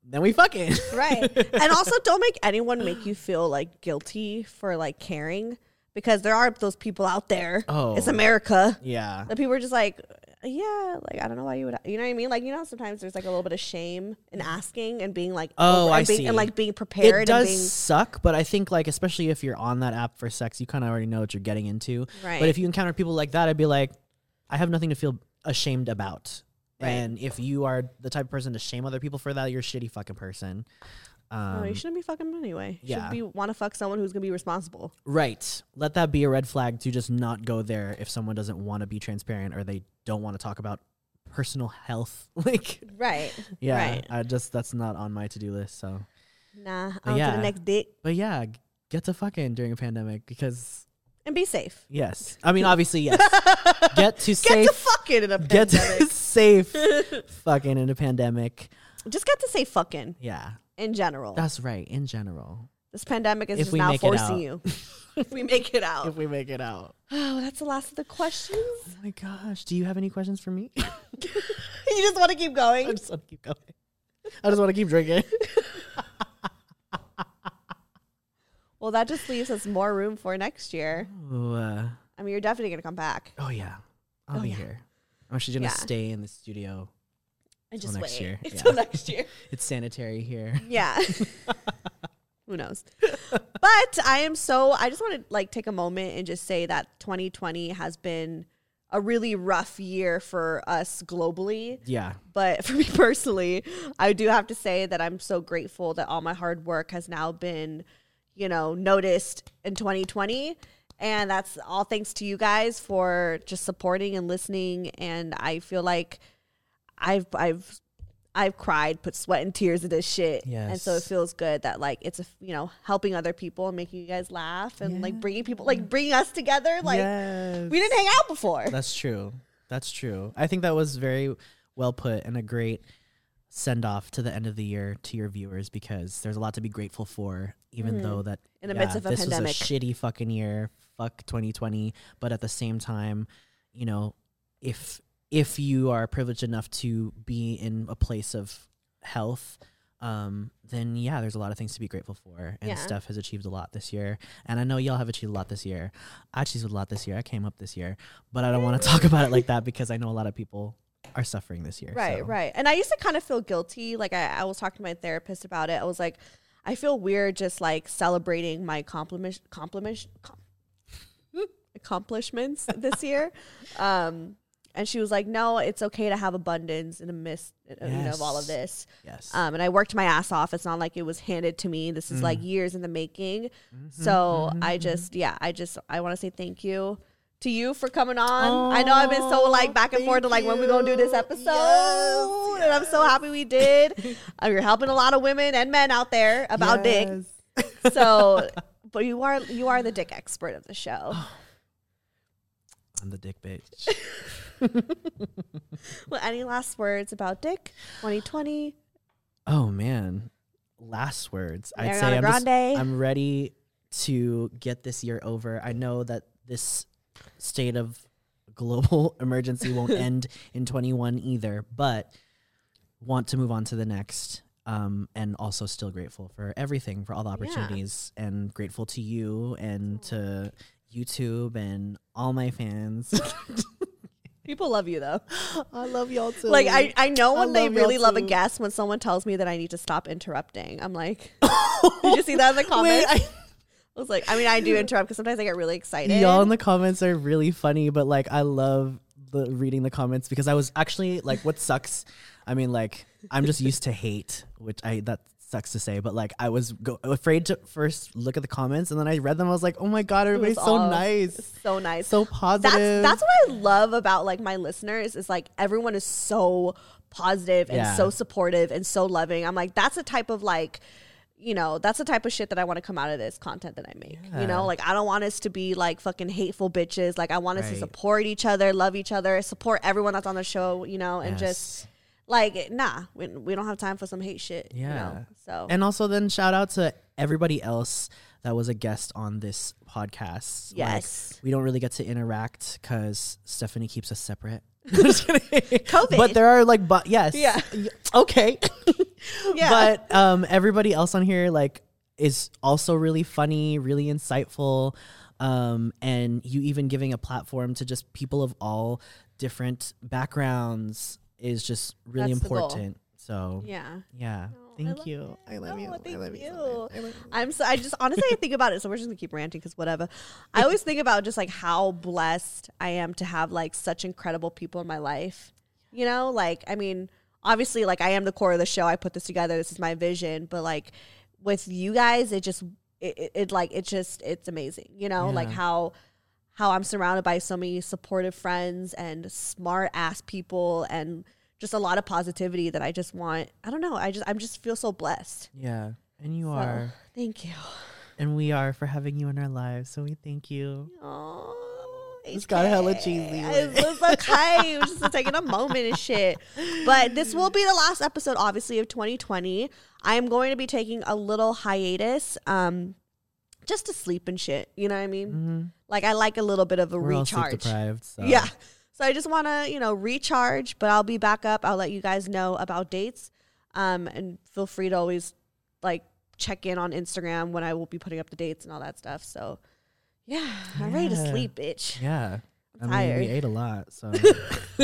then we fucking Right. and also don't make anyone make you feel like guilty for like caring because there are those people out there. Oh. it's America. Yeah. That people are just like, yeah, like I don't know why you would, you know what I mean? Like you know, sometimes there's like a little bit of shame in mm. asking and being like, Oh, I and being, see. and like being prepared. It does being, suck, but I think like especially if you're on that app for sex, you kind of already know what you're getting into. Right. But if you encounter people like that, I'd be like, I have nothing to feel ashamed about. Right. And if you are the type of person to shame other people for that, you're a shitty fucking person. Um, no, you shouldn't be fucking them anyway. You yeah. should be want to fuck someone who's gonna be responsible. Right. Let that be a red flag to just not go there if someone doesn't want to be transparent or they don't want to talk about personal health. like, Right. yeah, Right. I just that's not on my to do list. So, Nah. But On to yeah. the next dick but yeah, get to fucking during a pandemic because and be safe. yes, I mean obviously yes, get to Get safe, to fucking in a pandemic. get to safe, fucking in a pandemic. Just get to say fucking Yeah, in general. that's right. In general, this pandemic is If just now make it out. forcing you. if we make it out. if we make it out. Oh, that's the last of the questions. Oh my gosh, do you have any questions for me? you just want to keep going. I just want to keep going. I just want to keep drinking. Well, that just leaves us more room for next year. Ooh, uh, I mean, you're definitely gonna come back. oh yeah, I'll Oh, be yeah. here. I'm actually gonna Yeah. stay in the studio. And just next wait year, until yeah. next year. It's sanitary here. Yeah. Who knows? But I am so I just want to like take a moment and just say that 2020 has been a really rough year for us globally. Yeah, But for me personally, I do have to say that I'm so grateful that all my hard work has now been, you know, noticed in 2020. And that's all thanks to you guys for just supporting and listening. And I feel like I've I've I've cried, put sweat and tears into this shit. And so it feels good that like it's a you know helping other people and making you guys laugh and like bringing people like bringing us together. Like yes. we didn't hang out before. That's true. That's true. I think that was very well put and a great send off to the end of the year to your viewers because there's a lot to be grateful for, even though that Mm-hmm. In the midst of a this pandemic. was a shitty fucking year. Fuck 2020. But at the same time, you know, if if you are privileged enough to be in a place of health, um, then yeah, there's a lot of things to be grateful for. And Yeah. Steph has achieved a lot this year. And I know y'all have achieved a lot this year. I achieved a lot this year. I came up this year. But I don't want to talk about it like that because I know a lot of people are suffering this year. Right, so. right. And I used to kind of feel guilty. Like I, I was talking to my therapist about it. I was like, I feel weird just like celebrating my compliment, compliment, com- accomplishments this year. Um, and she was like, "No, it's okay to have abundance in the midst, uh, you know, of all of this." Yes. Um, and I worked my ass off. It's not like it was handed to me. This is like Mm-hmm. years in the making. So I just, yeah, I just, I want to say thank you to you for coming on. I know I've been so like back and forth to like when we gonna do this episode, and I'm so happy we did. uh, you're helping a lot of women and men out there about dick. So, but you are you are the dick expert of the show. I'm the dick bitch. well, any last words about dick 2020? Oh man, last words. I'd say I'm, just, I'm ready to get this year over. I know that this state of global emergency won't end in 21 either, but want to move on to the next. Um, and also still grateful for everything, for all the opportunities, and grateful to you and to YouTube and all my fans. People love you though. I love y'all too. Like I, I know I when they really love a guest when someone tells me that I need to stop interrupting. I'm like, did you see that in the comments? Wait, I, I- was like, I mean, I do interrupt because sometimes I get really excited. Y'all in the comments are really funny, but like I love the reading the comments because I was actually like, what sucks. I mean, like I'm just used to hate, which I that sucks to say, but like I was go- afraid to first look at the comments, and then I read them. I was like, oh my god, everybody's so all- nice, so nice, so positive. That's that's what I love about like my listeners is like everyone is so positive and Yeah. so supportive and so loving. I'm like, that's the type of like you know, that's the type of shit that I want to come out of this content that I make. You know, like I don't want us to be like fucking hateful bitches. Like I want us to support each other, love each other, support everyone that's on the show, you know, and Yes. just like nah, we, we don't have time for some hate shit. You Yeah. know? So And also then shout out to everybody else that was a guest on this podcast. Like, Yes. we don't really get to interact because Stephanie keeps us separate. COVID. But there are like, but yes. Yeah. Okay. Yeah. But um, everybody else on here like is also really funny, really insightful. um, and you even giving a platform to just people of all different backgrounds is just really That's important. So Yeah. yeah, I thank love you. I love Oh, you. thank I love you. you. I love you. I'm so I just honestly I think about it. So we're just gonna keep ranting because whatever. I always think about just like how blessed I am to have like such incredible people in my life. You know, like I mean, obviously, like I am the core of the show. I put this together. This is my vision. But like with you guys, it just it, it, it like it just it's amazing. You know, like how how I'm surrounded by so many supportive friends and smart ass people and just a lot of positivity that I just want. I don't know. I just I'm just feel so blessed. Yeah, and you So, are, Thank you. and we are for having you in our lives. So we thank you. Oh, It's got hella cheesy. It was okay. It was just taking a moment and shit. But this will be the last episode, obviously, of 2020. I am going to be taking a little hiatus, um, just to sleep and shit. You know what I mean? hmm Like I like a little bit of a We're recharge. deprived. So. Yeah. So I just want to, you know, recharge, but I'll be back up. I'll let you guys know about dates. Um, and feel free to always like check in on Instagram when I will be putting up the dates and all that stuff. So yeah, I'm ready to sleep, bitch. Yeah. I'm I mean, we ate a lot, so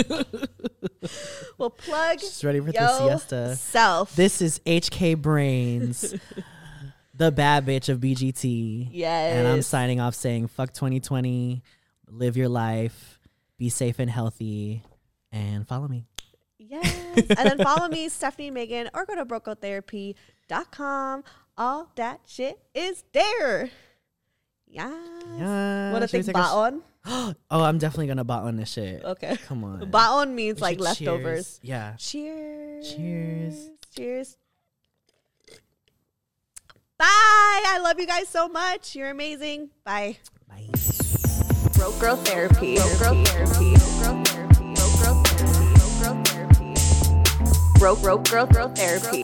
Well, plug just ready for the siesta. self. This is HK Brains, the bad bitch of BGT. yes. And I'm signing off saying, fuck 2020, live your life, be safe and healthy, and follow me. Yes. and then follow me, Stephanie Megan, or go to brokegirltherapy.com. All that shit is there. Yeah. Yeah. Want to should we think take a? Oh, I'm definitely going to bot on this shit. Okay. Come on. Bot on means like cheers. leftovers. Yeah. Cheers. Cheers. Cheers. Bye. I love you guys so much. You're amazing. Bye. Bye. Broke Girl Therapy. Broke Girl Therapy. Broke Therapy. Broke Girl Therapy. Broke Girl Therapy. Broke Girl Girl Therapy.